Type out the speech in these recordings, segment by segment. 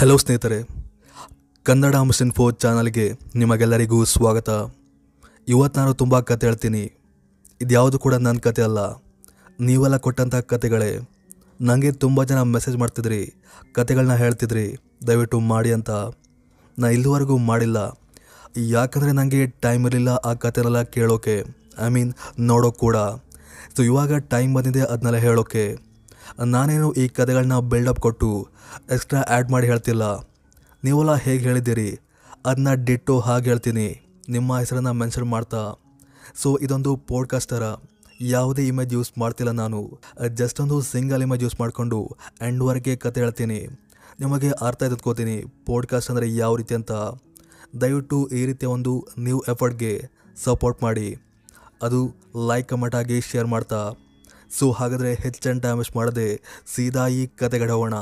Hello ಸ್ನೇಹಿತರೆ, Kannada mission ಫೋ ಚಾನಲ್ಗೆ ನಿಮಗೆಲ್ಲರಿಗೂ ಸ್ವಾಗತ. ಇವತ್ತು ನಾನು ತುಂಬ ಕತೆ ಹೇಳ್ತೀನಿ. ಇದ್ಯಾವುದು ಕೂಡ ನನ್ನ ಕತೆ ಅಲ್ಲ, ನೀವೆಲ್ಲ ಕೊಟ್ಟಂಥ ಕತೆಗಳೇ. ನನಗೆ ತುಂಬ ಜನ ಮೆಸೇಜ್ ಮಾಡ್ತಿದ್ರಿ ಕತೆಗಳನ್ನ ಹೇಳ್ತಿದ್ರಿ, ದಯವಿಟ್ಟು ಮಾಡಿ ಅಂತ. ನಾನು ಇಲ್ಲಿವರೆಗೂ ಮಾಡಿಲ್ಲ. ಯಾಕಂದರೆ ನನಗೆ ಟೈಮ್ ಇರಲಿಲ್ಲ ಆ ಕತೆನೆಲ್ಲ ಕೇಳೋಕೆ ಐ ಮೀನ್ ನೋಡೋಕೆ ಕೂಡ. ಸೊ ಇವಾಗ ಟೈಮ್ ಬಂದಿದೆ ಅದನ್ನೆಲ್ಲ ಹೇಳೋಕೆ. ನಾನೇನು ಈ ಕತೆಗಳನ್ನ ಬಿಲ್ಡಪ್ ಕೊಟ್ಟು ಎಕ್ಸ್ಟ್ರಾ ಆ್ಯಡ್ ಮಾಡಿ ಹೇಳ್ತಿಲ್ಲ. ನೀವೆಲ್ಲ ಹೇಗೆ ಹೇಳಿದ್ದೀರಿ? ಅದನ್ನ ಡಿಟ್ಟು ಹಾಗೆ ಹೇಳ್ತೀನಿ. ನಿಮ್ಮ ಹೆಸರನ್ನು ಮೆನ್ಷನ್ ಮಾಡ್ತಾ. ಸೊ ಇದೊಂದು ಪಾಡ್ಕಾಸ್ಟ್ ಥರ. ಯಾವುದೇ ಇಮೇಜ್ ಯೂಸ್ ಮಾಡ್ತಿಲ್ಲ ನಾನು. ಜಸ್ಟ್ ಒಂದು ಸಿಂಗಲ್ ಇಮೇಜ್ ಯೂಸ್ ಮಾಡಿಕೊಂಡು ಎಂಡ್ವರೆಗೆ ಕತೆ ಹೇಳ್ತೀನಿ. ನಿಮಗೆ ಅರ್ಥ ಎದ್ಕೋತೀನಿ ಪೋಡ್ಕಾಸ್ಟ್ ಅಂದರೆ ಯಾವ ರೀತಿ ಅಂತ. ದಯವಿಟ್ಟು ಈ ರೀತಿಯ ಒಂದು ನ್ಯೂ ಎಫರ್ಟ್ಗೆ ಸಪೋರ್ಟ್ ಮಾಡಿ. ಅದು ಲೈಕ್ ಕಮೆಂಟ್ ಆಗಿ ಶೇರ್ ಮಾಡ್ತಾ. ಸೊ ಹಾಗಾದರೆ ಹೆಚ್ಚನ್ ವೇಸ್ಟ್ ಮಾಡದೆ ಸೀದಾ ಈ ಕತೆಗಡೆ ಹೋಗೋಣ.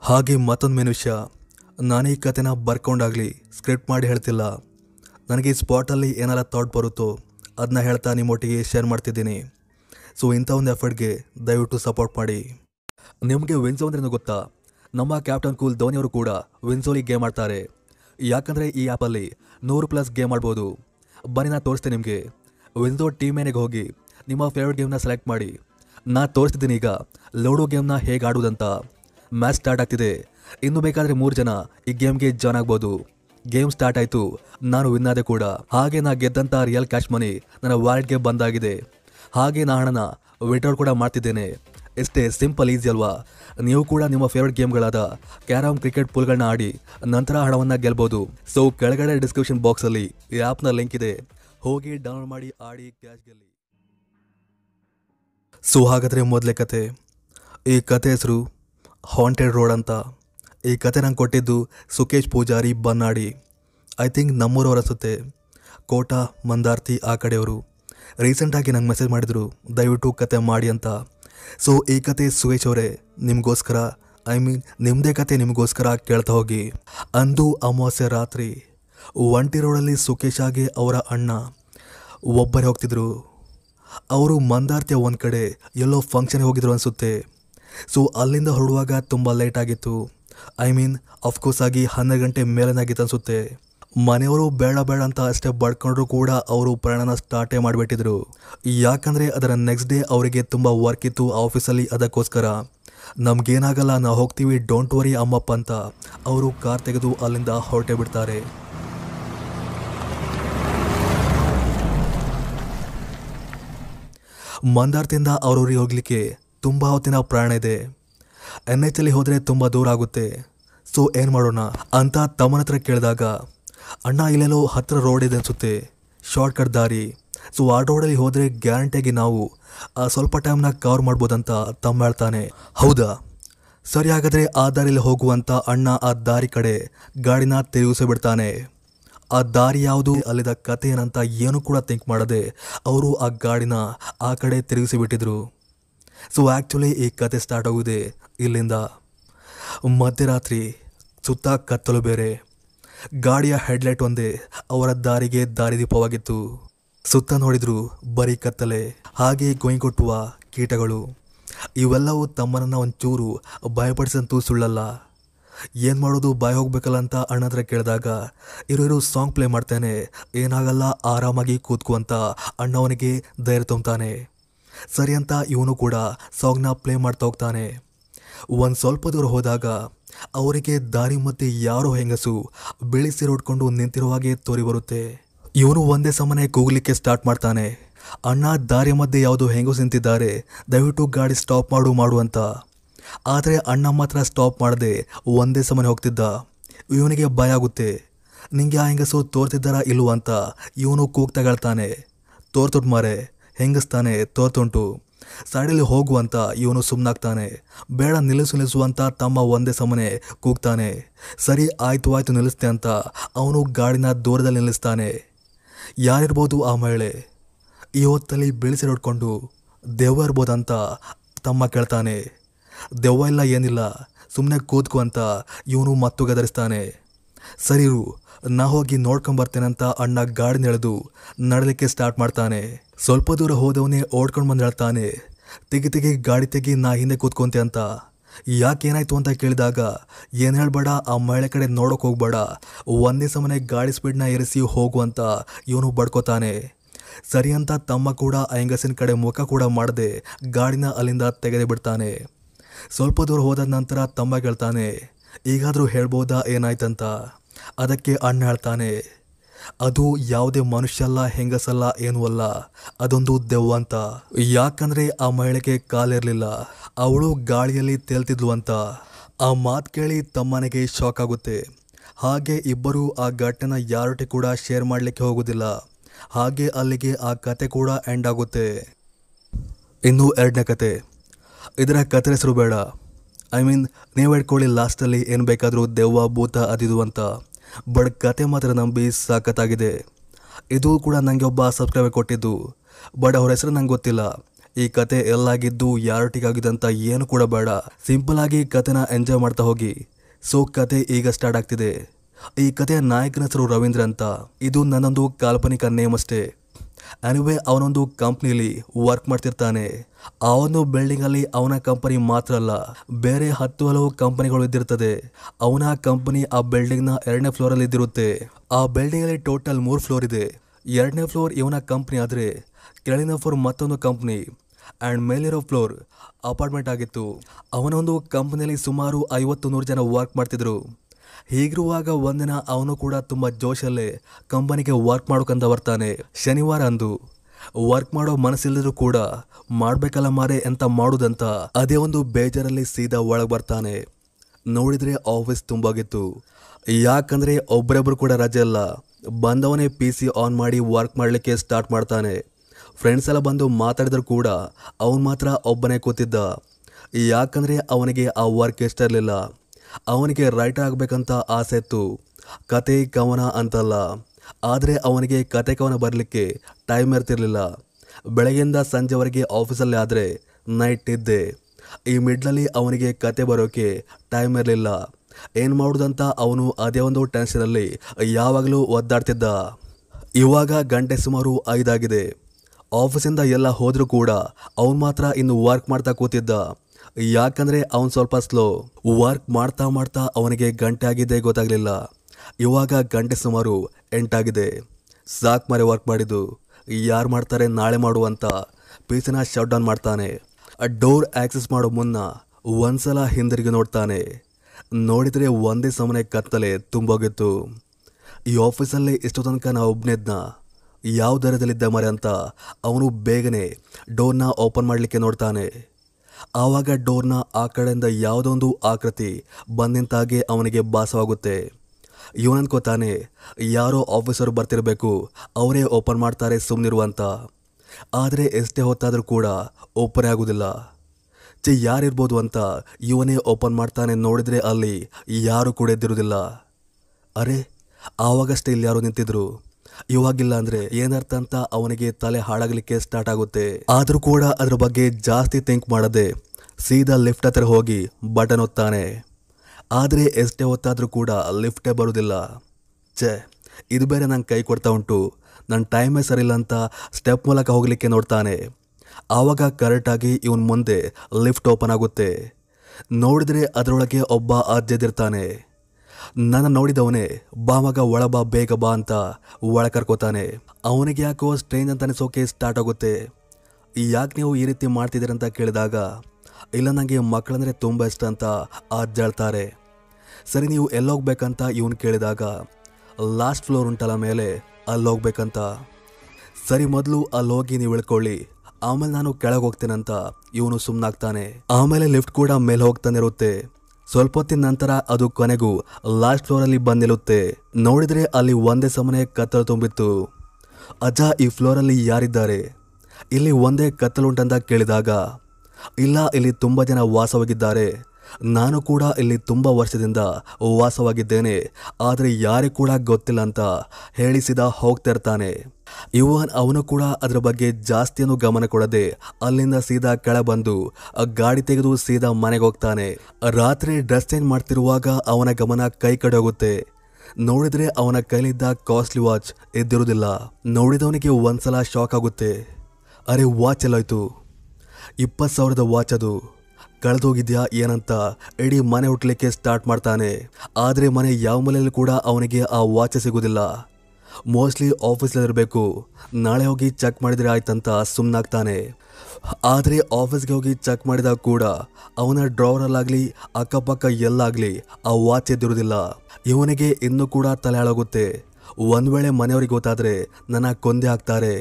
ಹಾಗೆ ಮತ್ತೊಂದು ಮೇನ್ ವಿಷಯ. ನಾನು ಈ ಕತೆನ ಬರ್ಕೊಂಡಾಗಲಿ ಸ್ಕ್ರಿಪ್ಟ್ ಮಾಡಿ ಹೇಳ್ತಿಲ್ಲ. ನನಗೆ ಈ ಸ್ಪಾಟಲ್ಲಿ ಏನೆಲ್ಲ ಥಾಟ್ ಬರುತ್ತೋ ಅದನ್ನ ಹೇಳ್ತಾ ನಿಮ್ಮೊಟ್ಟಿಗೆ ಶೇರ್ ಮಾಡ್ತಿದ್ದೀನಿ. ಸೊ ಇಂಥ ಒಂದು ಎಫರ್ಟ್ಗೆ ದಯವಿಟ್ಟು ಸಪೋರ್ಟ್ ಮಾಡಿ. ನಿಮಗೆ ವಿನ್ಸೋ ಅಂದ್ರೆ ಗೊತ್ತಾ? ನಮ್ಮ ಕ್ಯಾಪ್ಟನ್ ಕೂಲ್ ಧೋನಿಯವರು ಕೂಡ ವಿನ್ಸೋಲಿ ಗೇಮ್ ಆಡ್ತಾರೆ. ಯಾಕಂದರೆ ಈ ಆ್ಯಪಲ್ಲಿ ನೂರು ಪ್ಲಸ್ ಗೇಮ್ ಆಡ್ಬೋದು. ಬನ್ನಿ ನಾನು ತೋರಿಸ್ತೇನೆ ನಿಮಗೆ. ವಿನ್ಸೋ ಟೀಮ್ ಮೇನೆಗೆ ಹೋಗಿ ನಿಮ್ಮ ಫೇವ್ರೆಟ್ ಗೇಮ್ನ ಸೆಲೆಕ್ಟ್ ಮಾಡಿ. ನಾ ತೋರಿಸ್ತಿದ್ದೀನಿ ಈಗ ಲೋಡೋ ಗೇಮ್ನ ಹೇಗೆ ಆಡುವುದಂತ. ಮ್ಯಾಚ್ ಸ್ಟಾರ್ಟ್ ಆಗ್ತಿದೆ. ಇನ್ನು ಬೇಕಾದರೆ ಮೂರು ಜನ ಈ ಗೇಮ್ಗೆ ಜಾಯ್ನ್ ಆಗ್ಬೋದು. ಗೇಮ್ ಸ್ಟಾರ್ಟ್ ಆಯಿತು. ನಾನು ವಿನ್ ಆದೆ ಕೂಡ. ಹಾಗೆ ನಾ ಗೆದ್ದಂಥ ರಿಯಲ್ ಕ್ಯಾಶ್ ಮನಿ ನನ್ನ ವಾಲೆಟ್ಗೆ ಬಂದಾಗಿದೆ. ಹಾಗೆ ನಾ ಹಣನ ವಿಡ್ರಾಲ್ ಕೂಡ ಮಾಡ್ತಿದ್ದೇನೆ. ಇಷ್ಟೇ ಸಿಂಪಲ್ ಈಸಿ ಅಲ್ವಾ. ನೀವು ಕೂಡ ನಿಮ್ಮ ಫೇವ್ರೆಟ್ ಗೇಮ್ಗಳಾದ ಕ್ಯಾರಮ್ ಕ್ರಿಕೆಟ್ ಪುಲ್ಗಳನ್ನ ಆಡಿ ನಂತರ ಹಣವನ್ನು ಗೆಲ್ಬೋದು. ಸೊ ಕೆಳಗಡೆ ಡಿಸ್ಕ್ರಿಪ್ಷನ್ ಬಾಕ್ಸಲ್ಲಿ ಈ ಆ್ಯಪ್ನ ಲಿಂಕ್ ಇದೆ. ಹೋಗಿ ಡೌನ್ಲೋಡ್ ಮಾಡಿ ಆಡಿ ಕ್ಯಾಶ್ ಗೆಲ್ಲಿ. ಸೊ ಹಾಗಾದರೆ ಮೊದಲೇ ಕತೆ. ಈ ಕತೆ ಹೆಸರು ಹಾಂಟೆಡ್ ರೋಡ್ ಅಂತ. ಈ ಕತೆ ನಂಗೆ ಕೊಟ್ಟಿದ್ದು ಸುಕೇಶ್ ಪೂಜಾರಿ ಬನ್ನಾಡಿ. ಐ ಥಿಂಕ್ ನಮ್ಮೂರವ್ರ ಅನಿಸುತ್ತೆ. ಕೋಟ, ಮಂದಾರ್ತಿ ಆ ಕಡೆಯವರು. ರೀಸೆಂಟಾಗಿ ನಂಗೆ ಮೆಸೇಜ್ ಮಾಡಿದರು, ದಯವಿಟ್ಟು ಕತೆ ಮಾಡಿ ಅಂತ. ಸೊ ಈ ಕತೆ ಸುರೇಶ್ ಅವರೇ, ನಿಮಗೋಸ್ಕರ ಐ ಮೀನ್ ನಿಮ್ಮದೇ ಕತೆ ನಿಮಗೋಸ್ಕರ ಕೇಳ್ತಾ ಹೋಗಿ. ಅಂದು ಅಮಾವಾಸ್ಯೆ ರಾತ್ರಿ ಒಂಟಿ ರೋಡಲ್ಲಿ ಸುಕೇಶಾಗೆ ಅವರ ಅಣ್ಣ. ಒಬ್ಬರೇ ಹೋಗ್ತಿದ್ರು. ಅವರು ಮಂದಾರ್ತಿಯ ಒಂದು ಕಡೆ ಎಲ್ಲೋ ಫಂಕ್ಷನ್ಗೆ ಹೋಗಿದ್ರು ಅನಿಸುತ್ತೆ. ಸೊ ಅಲ್ಲಿಂದ ಹೊರಡುವಾಗ ತುಂಬ ಲೇಟ್ ಆಗಿತ್ತು. ಐ ಮೀನ್ ಅಫ್ಕೋರ್ಸ್ ಆಗಿ ಹನ್ನೆರಡು ಗಂಟೆ ಮೇಲೇನಾಗಿತ್ತು ಅನಿಸುತ್ತೆ. ಮನೆಯವರು ಬೇಡ ಬೇಡ ಅಂತ ಅಷ್ಟೇ ಬಡ್ಕೊಂಡ್ರು ಕೂಡ ಅವರು ಪ್ರಯಾಣನ ಸ್ಟಾರ್ಟೇ ಮಾಡಿಬಿಟ್ಟಿದ್ರು. ಯಾಕಂದರೆ ಅದರ ನೆಕ್ಸ್ಟ್ ಡೇ ಅವರಿಗೆ ತುಂಬ ವರ್ಕ್ ಇತ್ತು ಆಫೀಸಲ್ಲಿ ಅದಕ್ಕೋಸ್ಕರ. ನಮಗೇನಾಗಲ್ಲ, ನಾವು ಹೋಗ್ತೀವಿ ಡೋಂಟ್ ವರಿ ಅಮ್ಮಪ್ಪ ಅಂತ. ಅವರು ಕಾರ್ ತೆಗೆದು ಅಲ್ಲಿಂದ ಹೊರಟೆ ಬಿಡ್ತಾರೆ. ಮಂದಾರ್ತಿಂದ ಅವ್ರೂರಿಗೆ ಹೋಗಲಿಕ್ಕೆ ತುಂಬ ಹೊತ್ತಿನ ಪ್ರಯಾಣ ಇದೆ. ಎನ್ ಎಚ್ ಅಲ್ಲಿ ಹೋದರೆ ತುಂಬ ದೂರ ಆಗುತ್ತೆ. ಸೊ ಏನು ಮಾಡೋಣ? ಅಂತ ತಮ್ಮನ ಹತ್ರ ಕೇಳಿದಾಗ, ಅಣ್ಣ, ಇಲ್ಲೆಲ್ಲೋ ಹತ್ತಿರ ರೋಡ್ ಇದೆ ಅನಿಸುತ್ತೆ. ಶಾರ್ಟ್ಕಟ್ ದಾರಿ. ಸೊ ಆ ರೋಡಲ್ಲಿ ಹೋದರೆ ಗ್ಯಾರಂಟಿಯಾಗಿ ನಾವು ಸ್ವಲ್ಪ ಟೈಮ್ನ ಕವರ್ ಮಾಡ್ಬೋದಂತ ತಮ್ಮ ಹೇಳ್ತಾನೆ. ಹೌದಾ? ಸರಿ ಹಾಗಾದರೆ ಆ ದಾರಿಯಲ್ಲಿ ಹೋಗುವಂಥ ಅಣ್ಣ ಆ ದಾರಿ ಕಡೆ ಗಾಡಿನ ತಿರುಗಿಸಿ ಬಿಡ್ತಾನೆ. ಆ ದಾರಿ ಯಾವುದು? ಅಲ್ಲಿದ ಕತೆ ಏನಂತ ಏನು ಕೂಡ ಥಿಂಕ್ ಮಾಡದೆ ಅವರು ಆ ಗಾಡಿನ ಆ ಕಡೆ ತಿರುಗಿಸಿಬಿಟ್ಟಿದ್ರು. ಸೊ ಆ್ಯಕ್ಚುಲಿ ಈ ಕತೆ ಸ್ಟಾರ್ಟ್ ಆಗುವುದೇ ಇಲ್ಲಿಂದ. ಮಧ್ಯರಾತ್ರಿ, ಸುತ್ತ ಕತ್ತಲು ಬೇರೆ. ಗಾಡಿಯ ಹೆಡ್ಲೈಟ್ ಒಂದೇ, ಅವರ ದಾರಿಗೆ ದಾರಿದೀಪವಾಗಿತ್ತು. ಸುತ್ತ ನೋಡಿದ್ರು ಬರೀ ಕತ್ತಲೆ, ಹಾಗೆ ಕೊಯ್ಕೊಟ್ಟುವ ಕೀಟಗಳು. ಇವೆಲ್ಲವೂ ತಮ್ಮನನ್ನು ಒಂಚೂರು ಭಯಪಡಿಸಂತೂ ಸುಳ್ಳಲ್ಲ. ಏನು ಮಾಡೋದು, ಬಾಯ್ ಹೋಗ್ಬೇಕಲ್ಲ ಅಂತ ಅಣ್ಣ ಹತ್ರ ಕೇಳಿದಾಗ, ಇರೋ ಇರೋ ಸಾಂಗ್ ಪ್ಲೇ ಮಾಡ್ತೇನೆ. ಏನಾಗಲ್ಲ, ಆರಾಮಾಗಿ ಕೂತ್ಕು ಅಂತ ಅಣ್ಣವನಿಗೆ ಧೈರ್ಯ ತುಂಬ್ತಾನೆ. ಸರಿ ಅಂತ ಇವನು ಕೂಡ ಸಾಂಗ್ನ ಪ್ಲೇ ಮಾಡ್ತಾ ಹೋಗ್ತಾನೆ. ಒಂದು ಸ್ವಲ್ಪ ದೂರ ಹೋದಾಗ, ಅವರಿಗೆ ದಾರಿ ಮತ್ತೆ ಯಾರೋ ಹೆಂಗಸು ಬಿಳಿ ರೋಡ್ಕೊಂಡು ನಿಂತಿರುವ ಹಾಗೆ ತೋರಿ ಬರುತ್ತೆ. ಇವನು ಒಂದೇ ಸಮನೆ ಕೂಗ್ಲಿಕ್ಕೆ ಸ್ಟಾರ್ಟ್ ಮಾಡ್ತಾನೆ. ಅಣ್ಣ ದಾರಿ ಮಧ್ಯೆ ಯಾವುದು ಹೆಂಗಸು ನಿಂತಿದ್ದಾರೆ, ದಯವಿಟ್ಟು ಗಾಡಿ ಸ್ಟಾಪ್ ಮಾಡು ಮಾಡು ಅಂತ. ಆದರೆ ಅಣ್ಣ ಮಾತ್ರ ಸ್ಟಾಪ್ ಮಾಡದೆ ಒಂದೇ ಸಮನೆ ಹೋಗ್ತಿದ್ದ. ಇವನಿಗೆ ಭಯ ಆಗುತ್ತೆ. ನಿಂಗೆ ಆ ಹೆಂಗಸು ತೋರ್ತಿದ್ದಾರಾ ಇಲ್ವ ಅಂತ ಇವನು ಕೂಗ್ ಹೇಳ್ತಾನೆ. ತೋರ್ತುಂಟು ಮಾರೆ, ಹೆಂಗಸ್ತಾನೆ ತೋರ್ತುಂಟು. ಸೈಡಲ್ಲಿ ಹೋಗು ಅಂತ ಇವನು ಸುಮ್ಮನಾಗ್ತಾನೆ ಬೇಡ ನಿಲ್ಲಿಸು ನಿಲ್ಲಿಸು ಅಂತ ತಮ್ಮ ಒಂದೇ ಸಮನೆ ಕೂಗ್ತಾನೆ. ಸರಿ, ಆಯ್ತು ಆಯ್ತು, ನಿಲ್ಲಿಸ್ತೆ ಅಂತ ಅವನು ಗಾಡಿನ ದೂರದಲ್ಲಿ ನಿಲ್ಲಿಸ್ತಾನೆ. ಯಾರಿರ್ಬೋದು ಆ ಮಹಿಳೆ? ಈ ಹೊತ್ತಲ್ಲಿ ಬೆಳೆಸಿ ನೋಡ್ಕೊಂಡು ದೆವ್ವ ಇರ್ಬೋದಂತ ತಮ್ಮ ಕೇಳ್ತಾನೆ. ದೆವ್ವ ಇಲ್ಲ, ಏನಿಲ್ಲ. ಸುಮ್ಮನೆ ಕೂತ್ಕೊ ಅಂತ ಇವನು ಮತ್ತು ಗದರಿಸ್ತಾನೆ. ಸರಿರು ನಾ ಹೋಗಿ ನೋಡ್ಕೊಂಬರ್ತೇನೆ ಅಂತ ಅಣ್ಣ ಗಾಡಿ ಎಳೆದು ನಡಲಿಕ್ಕೆ ಸ್ಟಾರ್ಟ್ ಮಾಡ್ತಾನೆ. ಸ್ವಲ್ಪ ದೂರ ಹೋದವನೇ ಓಡ್ಕೊಂಡು ಬಂದು ಹೇಳ್ತಾನೆ, ತೆಗಿ ತೆಗಿ ಗಾಡಿ ತೆಗಿ ನಾ ಹಿಂದೆ ಕೂತ್ಕೊಂತೆ ಅಂತ. ಯಾಕೆ ಏನಾಯ್ತು ಅಂತ ಕೇಳಿದಾಗ, ಏನು ಹೇಳ್ಬೇಡ, ಆ ಮಹಿಳೆ ಕಡೆ ನೋಡೋಕೆ ಹೋಗ್ಬೇಡ. ಒಂದೇ ಸಮನೆ ಗಾಡಿ ಸ್ಪೀಡ್ನ ಏರಿಸಿ ಹೋಗುವಂತ ಇವನು ಬಡ್ಕೋತಾನೆ. ಸರಿ ಅಂತ ತಮ್ಮ ಕೂಡ ಅಯ್ಯಂಗಸಿನ ಕಡೆ ಮುಖ ಕೂಡ ಮಾಡದೆ ಗಾಡಿನ ಅಲ್ಲಿಂದ ತೆಗೆದು ಬಿಡ್ತಾನೆ. ಸ್ವಲ್ಪ ದೂರ ಹೋದ ನಂತರ ತಮ್ಮ ಕೇಳ್ತಾನೆ, ಈಗಾದರೂ ಹೇಳ್ಬೋದಾ ಏನಾಯ್ತಂತ? ಅದಕ್ಕೆ ಅಣ್ಣ ಹೇಳ್ತಾನೆ, ಅದು ಯಾವುದೇ ಮನುಷ್ಯಲ್ಲ, ಹೆಂಗಸಲ್ಲ, ಏನೂ ಅಲ್ಲ. ಅದೊಂದು ದೆವ್ವ ಅಂತ. ಯಾಕಂದರೆ ಆ ಮಹಿಳೆಗೆ ಕಾಲಿರಲಿಲ್ಲ. ಅವಳು ಗಾಳಿಯಲ್ಲಿ ತೇಲ್ತಿದ್ಲು ಅಂತ. ಆ ಮಾತು ಕೇಳಿ ತಮ್ಮನಿಗೆ ಶಾಕ್ ಆಗುತ್ತೆ. ಹಾಗೆ ಇಬ್ಬರು ಆ ಘಟನೆ ಯಾರೊಟ್ಟಿಗೆ ಕೂಡ ಶೇರ್ ಮಾಡಲಿಕ್ಕೆ ಹೋಗೋದಿಲ್ಲ. ಹಾಗೆ ಅಲ್ಲಿಗೆ ಆ ಕತೆ ಕೂಡ ಎಂಡ್ ಆಗುತ್ತೆ. ಇನ್ನು ಎರಡನೇ ಕತೆ. ಇದರ ಕತ್ತರಿಸರು ಬೇಡ. ಐ ಮೀನ್ ನೀವು ಹೇಳ್ಕೊಳ್ಳಿ ಲಾಸ್ಟಲ್ಲಿ ಏನು ಬೇಕಾದರೂ ದೆವ್ವ, ಭೂತ ಅದಿದು ಅಂತ. ಬಟ್ ಕತೆ ಮಾತ್ರ ನಂಬಿ ಸಾಕತ್ತಾಗಿದೆ. ಇದು ಕೂಡ ನನಗೆ ಒಬ್ಬ ಸಬ್ಸ್ಕ್ರೈಬರ್ ಕೊಟ್ಟಿದ್ದು. ಬಟ್ ಅವ್ರ ಹೆಸರು ನಂಗೆ ಗೊತ್ತಿಲ್ಲ. ಈ ಕತೆ ಎಲ್ಲಾಗಿದ್ದು ಯಾರೊಟ್ಟಿಗಾಗಿದೆ ಅಂತ ಏನು ಕೂಡ ಬೇಡ. ಸಿಂಪಲ್ ಆಗಿ ಕತೆನ ಎಂಜಾಯ್ ಮಾಡ್ತಾ ಹೋಗಿ. ಸೊ ಕತೆ ಈಗ ಸ್ಟಾರ್ಟ್ ಆಗ್ತಿದೆ. ಈ ಕಥೆಯ ನಾಯಕನ ಹೆಸರು ರವೀಂದ್ರ ಅಂತ. ಇದು ನನ್ನೊಂದು ಕಾಲ್ಪನಿಕ ನೇಮ್ ಅಷ್ಟೇ. ಅನಿವೇ ಅವನೊಂದು ಕಂಪ್ನಿಲಿ ವರ್ಕ್ ಮಾಡ್ತಿರ್ತಾನೆ. ಆ ಒಂದು ಬಿಲ್ಡಿಂಗ್ ಅಲ್ಲಿ ಅವನ ಕಂಪನಿ ಮಾತ್ರ ಅಲ್ಲ, ಬೇರೆ ಹತ್ತು ಹಲವು ಕಂಪನಿಗಳು ಇದ್ದಿರ್ತದೆ. ಅವನ ಕಂಪನಿ ಆ ಬಿಲ್ಡಿಂಗ್ನ ಎರಡನೇ ಫ್ಲೋರ್ ಅಲ್ಲಿ ಇದ್ದಿರುತ್ತೆ. ಆ ಬಿಲ್ಡಿಂಗ್ ಅಲ್ಲಿ ಟೋಟಲ್ ಮೂರು ಫ್ಲೋರ್ ಇದೆ. ಎರಡನೇ ಫ್ಲೋರ್ ಇವನ ಕಂಪನಿ ಆದ್ರೆ, ಕೆಳಗಿನ ಫ್ಲೋರ್ ಮತ್ತೊಂದು ಕಂಪನಿ ಅಂಡ್ ಮೇಲಿರೋ ಫ್ಲೋರ್ ಅಪಾರ್ಟ್ಮೆಂಟ್ ಆಗಿತ್ತು. ಅವನೊಂದು ಕಂಪನಿಯಲ್ಲಿ ಸುಮಾರು ಐವತ್ತು ನೂರು ಜನ ವರ್ಕ್ ಮಾಡ್ತಿದ್ರು. ಹೀಗಿರುವಾಗ ಒಂದಿನ ಅವನು ಕೂಡ ತುಂಬ ಜೋಶಲ್ಲೇ ಕಂಪನಿಗೆ ವರ್ಕ್ ಮಾಡೋಕಂತ ಬರ್ತಾನೆ ಶನಿವಾರ ಅಂದು. ವರ್ಕ್ ಮಾಡೋ ಮನಸ್ಸಿಲ್ಲದರೂ ಕೂಡ ಮಾಡಬೇಕಲ್ಲ ಮಾರೆ ಎಂತ ಮಾಡುದಂತ ಅದೇ ಒಂದು ಬೇಜಾರಲ್ಲಿ ಸೀದಾ ಒಳಗೆ ಬರ್ತಾನೆ. ನೋಡಿದರೆ ಆಫೀಸ್ ತುಂಬಾಗಿತ್ತು ಯಾಕಂದರೆ ಒಬ್ಬರೊಬ್ಬರು ಕೂಡ ರಜೆ ಇಲ್ಲ ಬಂದವನೇ ಪಿ ಸಿ ಆನ್ ಮಾಡಿ ವರ್ಕ್ ಮಾಡಲಿಕ್ಕೆ ಸ್ಟಾರ್ಟ್ ಮಾಡ್ತಾನೆ. ಫ್ರೆಂಡ್ಸ್ ಎಲ್ಲ ಬಂದು ಮಾತಾಡಿದ್ರು ಕೂಡ ಅವನು ಮಾತ್ರ ಒಬ್ಬನೇ ಕೂತಿದ್ದ. ಯಾಕಂದರೆ ಅವನಿಗೆ ಆ ವರ್ಕ್ ಇಷ್ಟ ಇರಲಿಲ್ಲ. ಅವನಿಗೆ ರೈಟ್ ಆಗಬೇಕಂತ ಆಸೆ ಇತ್ತು. ಕತೆ ಕವನ ಅಂತಲ್ಲ. ಆದರೆ ಅವನಿಗೆ ಕತೆ ಕವನ ಬರಲಿಕ್ಕೆ ಟೈಮ್ ಇರ್ತಿರಲಿಲ್ಲ. ಬೆಳಗ್ಗೆಯಿಂದ ಸಂಜೆವರೆಗೆ ಆಫೀಸಲ್ಲಿ ಆದರೆ ನೈಟ್ ಇದ್ದೆ. ಈ ಮಿಡ್ಲಲ್ಲಿ ಅವನಿಗೆ ಕತೆ ಬರೋಕೆ ಟೈಮ್ ಇರಲಿಲ್ಲ. ಏನು ಮಾಡೋದಂತ ಅವನು ಅದೇ ಒಂದು ಟೆನ್ಷನಲ್ಲಿ ಯಾವಾಗಲೂ ಒದ್ದಾಡ್ತಿದ್ದ. ಇವಾಗ ಗಂಟೆ ಸುಮಾರು ಐದಾಗಿದೆ. ಆಫೀಸಿಂದ ಎಲ್ಲ ಹೋದರೂ ಕೂಡ ಅವನು ಮಾತ್ರ ಇನ್ನು ವರ್ಕ್ ಮಾಡ್ತಾ ಕೂತಿದ್ದ. ಯಾಕಂದ್ರೆ ಅವನು ಸ್ವಲ್ಪ ಸ್ಲೋ ವರ್ಕ್ ಮಾಡ್ತಾ ಮಾಡ್ತಾ ಅವನಿಗೆ ಗಂಟೆ ಆಗಿದೆ ಗೊತ್ತಾಗ್ಲಿಲ್ಲ. ಇವಾಗ ಗಂಟೆ ಸುಮಾರು ಎಂಟಾಗಿದೆ. ಸಾಕ್ ಮರೆ ವರ್ಕ್ ಮಾಡಿದ್ದು. ಯಾರು ಮಾಡ್ತಾರೆ ನಾಳೆ ಮಾಡುವಂತ ಪೀಸಿನ ಶಟ್ ಡೌನ್ ಮಾಡ್ತಾನೆ. ಡೋರ್ ಆಕ್ಸೆಸ್ ಮಾಡೋ ಮುನ್ನ ಒಂದ್ಸಲ ಹಿಂದಿರುಗಿ ನೋಡ್ತಾನೆ. ನೋಡಿದ್ರೆ ಒಂದೇ ಸಮನೆ ಕತ್ತಲೆ ತುಂಬೋಗಿತ್ತು. ಈ ಆಫೀಸಲ್ಲಿ ಇಷ್ಟೋ ತನಕ ನಾ ಒಬ್ಬನೇದ್ನ ಯಾವ ದರದಲ್ಲಿದ್ದ ಮರೆ ಅಂತ ಅವನು ಬೇಗನೆ ಡೋರ್ನ ಓಪನ್ ಮಾಡಲಿಕ್ಕೆ ನೋಡ್ತಾನೆ. ಆವಾಗ ಡೋರ್ನ ಆ ಕಡೆಯಿಂದ ಯಾವುದೊಂದು ಆಕೃತಿ ಬಂದಿಂತಾಗೆ ಅವನಿಗೆ ಭಾಸವಾಗುತ್ತೆ. ಇವನನ್ಕೋತಾನೆ ಯಾರೋ ಆಫೀಸರ್ ಬರ್ತಿರಬೇಕು, ಅವರೇ ಓಪನ್ ಮಾಡ್ತಾರೆ ಸುಮ್ಮನಿರುವಂತ ಆದರೆ ಎಷ್ಟೇ ಹೊತ್ತಾದರೂ ಕೂಡ ಓಪನ್ ಆಗೋದಿಲ್ಲ. ಚೆ ಯಾರಿರ್ಬೋದು ಅಂತ ಇವನೇ ಓಪನ್ ಮಾಡ್ತಾನೆ ನೋಡಿದರೆ ಅಲ್ಲಿ ಯಾರು ಕೂಡ ಎದ್ದಿರೋದಿಲ್ಲ ಅರೆ, ಆವಾಗಷ್ಟೇ ಇಲ್ಲಿ ಯಾರು ನಿಂತಿದ್ರು. ಇವಾಗಿಲ್ಲ ಅಂದ್ರೆ ಏನರ್ಥ ಅಂತ ಅವನಿಗೆ ತಲೆ ಹಾಳಾಗಲಿಕ್ಕೆ ಸ್ಟಾರ್ಟ್ ಆಗುತ್ತೆ. ಆದ್ರೂ ಕೂಡ ಅದ್ರ ಬಗ್ಗೆ ಜಾಸ್ತಿ ಥಿಂಕ್ ಮಾಡದೆ ಸೀದಾ ಲಿಫ್ಟ್ ಹತ್ರ ಹೋಗಿ ಬಟನ್ ಒತ್ತಾನೆ. ಆದರೆ ಎಷ್ಟೇ ಹೊತ್ತಾದ್ರೂ ಕೂಡ ಲಿಫ್ಟೇ ಬರೋದಿಲ್ಲ. ಛೇ, ಇದು ಬೇರೆ ನಂಗೆ ಕೈ ಕೊಡ್ತಾ ಉಂಟು. ನನ್ನ ಟೈಮೇ ಇಲ್ಲ ಅಂತ ಸ್ಟೆಪ್ ಮೂಲಕ ಹೋಗಲಿಕ್ಕೆ ನೋಡ್ತಾನೆ. ಆವಾಗ ಕರೆಕ್ಟಾಗಿ ಇವನ್ ಮುಂದೆ ಲಿಫ್ಟ್ ಓಪನ್ ಆಗುತ್ತೆ. ನೋಡಿದ್ರೆ ಅದರೊಳಗೆ ಒಬ್ಬ ಅಜ್ಜದಿರ್ತಾನೆ ನನ್ನ ನೋಡಿದವನೇ, ಬಾ ಮಗ, ಒಳ ಬಾ, ಬೇಗ ಬಾ ಅಂತ ಒಳ ಕರ್ಕೋತಾನೆ. ಅವನಿಗೆ ಯಾಕೋ ಸ್ಟ್ರೇಂಜ್ ಅಂತ ಅನಿಸೋಕೆ ಸ್ಟಾರ್ಟ್ ಆಗುತ್ತೆ. ಯಾಕೆ ನೀವು ಈ ರೀತಿ ಮಾಡ್ತಿದ್ದೀರಂತ ಕೇಳಿದಾಗ, ಇಲ್ಲ ನನಗೆ ಮಕ್ಕಳಂದ್ರೆ ತುಂಬ ಇಷ್ಟ ಅಂತ ಅಜ್ಜಾಳ್ತಾರೆ ಸರಿ, ನೀವು ಎಲ್ಲೋಗ್ಬೇಕಂತ ಇವನು ಕೇಳಿದಾಗ ಲಾಸ್ಟ್ ಫ್ಲೋರ್ ಉಂಟಲ್ಲ ಮೇಲೆ ಅಲ್ಲಿ ಹೋಗ್ಬೇಕಂತ ಸರಿ, ಮೊದಲು ಅಲ್ಲಿ ಹೋಗಿ ನೀವು ಇಳ್ಕೊಳ್ಳಿ. ಆಮೇಲೆ ನಾನು ಕೆಳಗೆ ಹೋಗ್ತೇನಂತ ಇವನು ಸುಮ್ಮನಾಗ್ತಾನೆ ಆಮೇಲೆ ಲಿಫ್ಟ್ ಕೂಡ ಮೇಲೆ ಹೋಗ್ತಾನೆ ಇರುತ್ತೆ. ಸ್ವಲ್ಪ ಹೊತ್ತಿನ ನಂತರ ಅದು ಕೊನೆಗೂ ಲಾಸ್ಟ್ ಫ್ಲೋರಲ್ಲಿ ಬಂದು ನಿಲ್ಲುತ್ತೆ ನೋಡಿದ್ರೆ ಅಲ್ಲಿ ಒಂದೇ ಸಮನೆ ಕತ್ತಲು ತುಂಬಿತ್ತು. ಅಜ್ಜ ಈ ಫ್ಲೋರಲ್ಲಿ ಯಾರಿದ್ದಾರೆ? ಇಲ್ಲಿ ಒಂದೇ ಕತ್ತಲುಂಟಂತ ಕೇಳಿದಾಗ, ಇಲ್ಲ, ಇಲ್ಲಿ ತುಂಬ ಜನ ವಾಸವಾಗಿದ್ದಾರೆ. ನಾನು ಕೂಡ ಇಲ್ಲಿ ತುಂಬ ವರ್ಷದಿಂದ ವಾಸವಾಗಿದ್ದೇನೆ, ಆದರೆ ಯಾರಿಗೂ ಕೂಡ ಗೊತ್ತಿಲ್ಲ ಅಂತ ಹೇಳಿಸಿದ ಹೋಗ್ತಿರ್ತಾನೆ ಇವನ್ ಅವನು ಕೂಡ ಅದರ ಬಗ್ಗೆ ಜಾಸ್ತಿಯನ್ನು ಗಮನ ಕೊಡದೆ ಅಲ್ಲಿಂದ ಸೀದಾ ಕೆಳ ಬಂದು ಗಾಡಿ ತೆಗೆದು ಸೀದಾ ಮನೆಗೆ ಹೋಗ್ತಾನೆ. ರಾತ್ರಿ ಡ್ರೆಸ್ ಚೇಂಜ್ ಮಾಡ್ತಿರುವಾಗ ಅವನ ಗಮನ ಕೈ ಕಡೆ ಹೋಗುತ್ತೆ. ನೋಡಿದ್ರೆ ಅವನ ಕೈಲಿದ್ದ ಕಾಸ್ಟ್ಲಿ ವಾಚ್ ಇದ್ದಿರುವುದಿಲ್ಲ ನೋಡಿದವನಿಗೆ ಒಂದ್ಸಲ ಶಾಕ್ ಆಗುತ್ತೆ. ಅರೆ, ವಾಚ್ ಎಲ್ಲೋಯ್ತು. ಇಪ್ಪತ್ತು ಸಾವಿರದ ವಾಚ್ ಅದು. ಕಳೆದೋಗಿದ್ಯಾ ಏನಂತ ಇಡೀ ಮನೆ ಹುಟ್ಟಲಿಕ್ಕೆ ಸ್ಟಾರ್ಟ್ ಮಾಡ್ತಾನೆ. ಆದರೆ ಮನೆ ಯಾವ ಮನೆಯಲ್ಲಿ ಕೂಡ ಅವನಿಗೆ ಆ ವಾಚ್ ಸಿಗೋದಿಲ್ಲ. ಮೋಸ್ಟ್ಲಿ ಆಫೀಸಲ್ಲಿರಬೇಕು ನಾಳೆ ಹೋಗಿ ಚೆಕ್ ಮಾಡಿದರೆ ಆಯ್ತಂತ ಸುಮ್ಮನಾಗ್ತಾನೆ ಆದರೆ ಆಫೀಸ್ಗೆ ಹೋಗಿ ಚೆಕ್ ಮಾಡಿದಾಗ ಕೂಡ ಅವನ ಡ್ರಾವರಲ್ಲಾಗಲಿ ಅಕ್ಕಪಕ್ಕ ಎಲ್ಲಾಗಲಿ ಆ ವಾಚ್ ಎದ್ದಿರೋದಿಲ್ಲ. ಇವನಿಗೆ ಇನ್ನೂ ಕೂಡ ತಲೆ ಹಾಳಾಗುತ್ತೆ. ಒಂದು ವೇಳೆ ಮನೆಯವ್ರಿಗೆ ಗೊತ್ತಾದರೆ ನನ್ನ ಕೊಂದೆ ಹಾಕ್ತಾರೆ.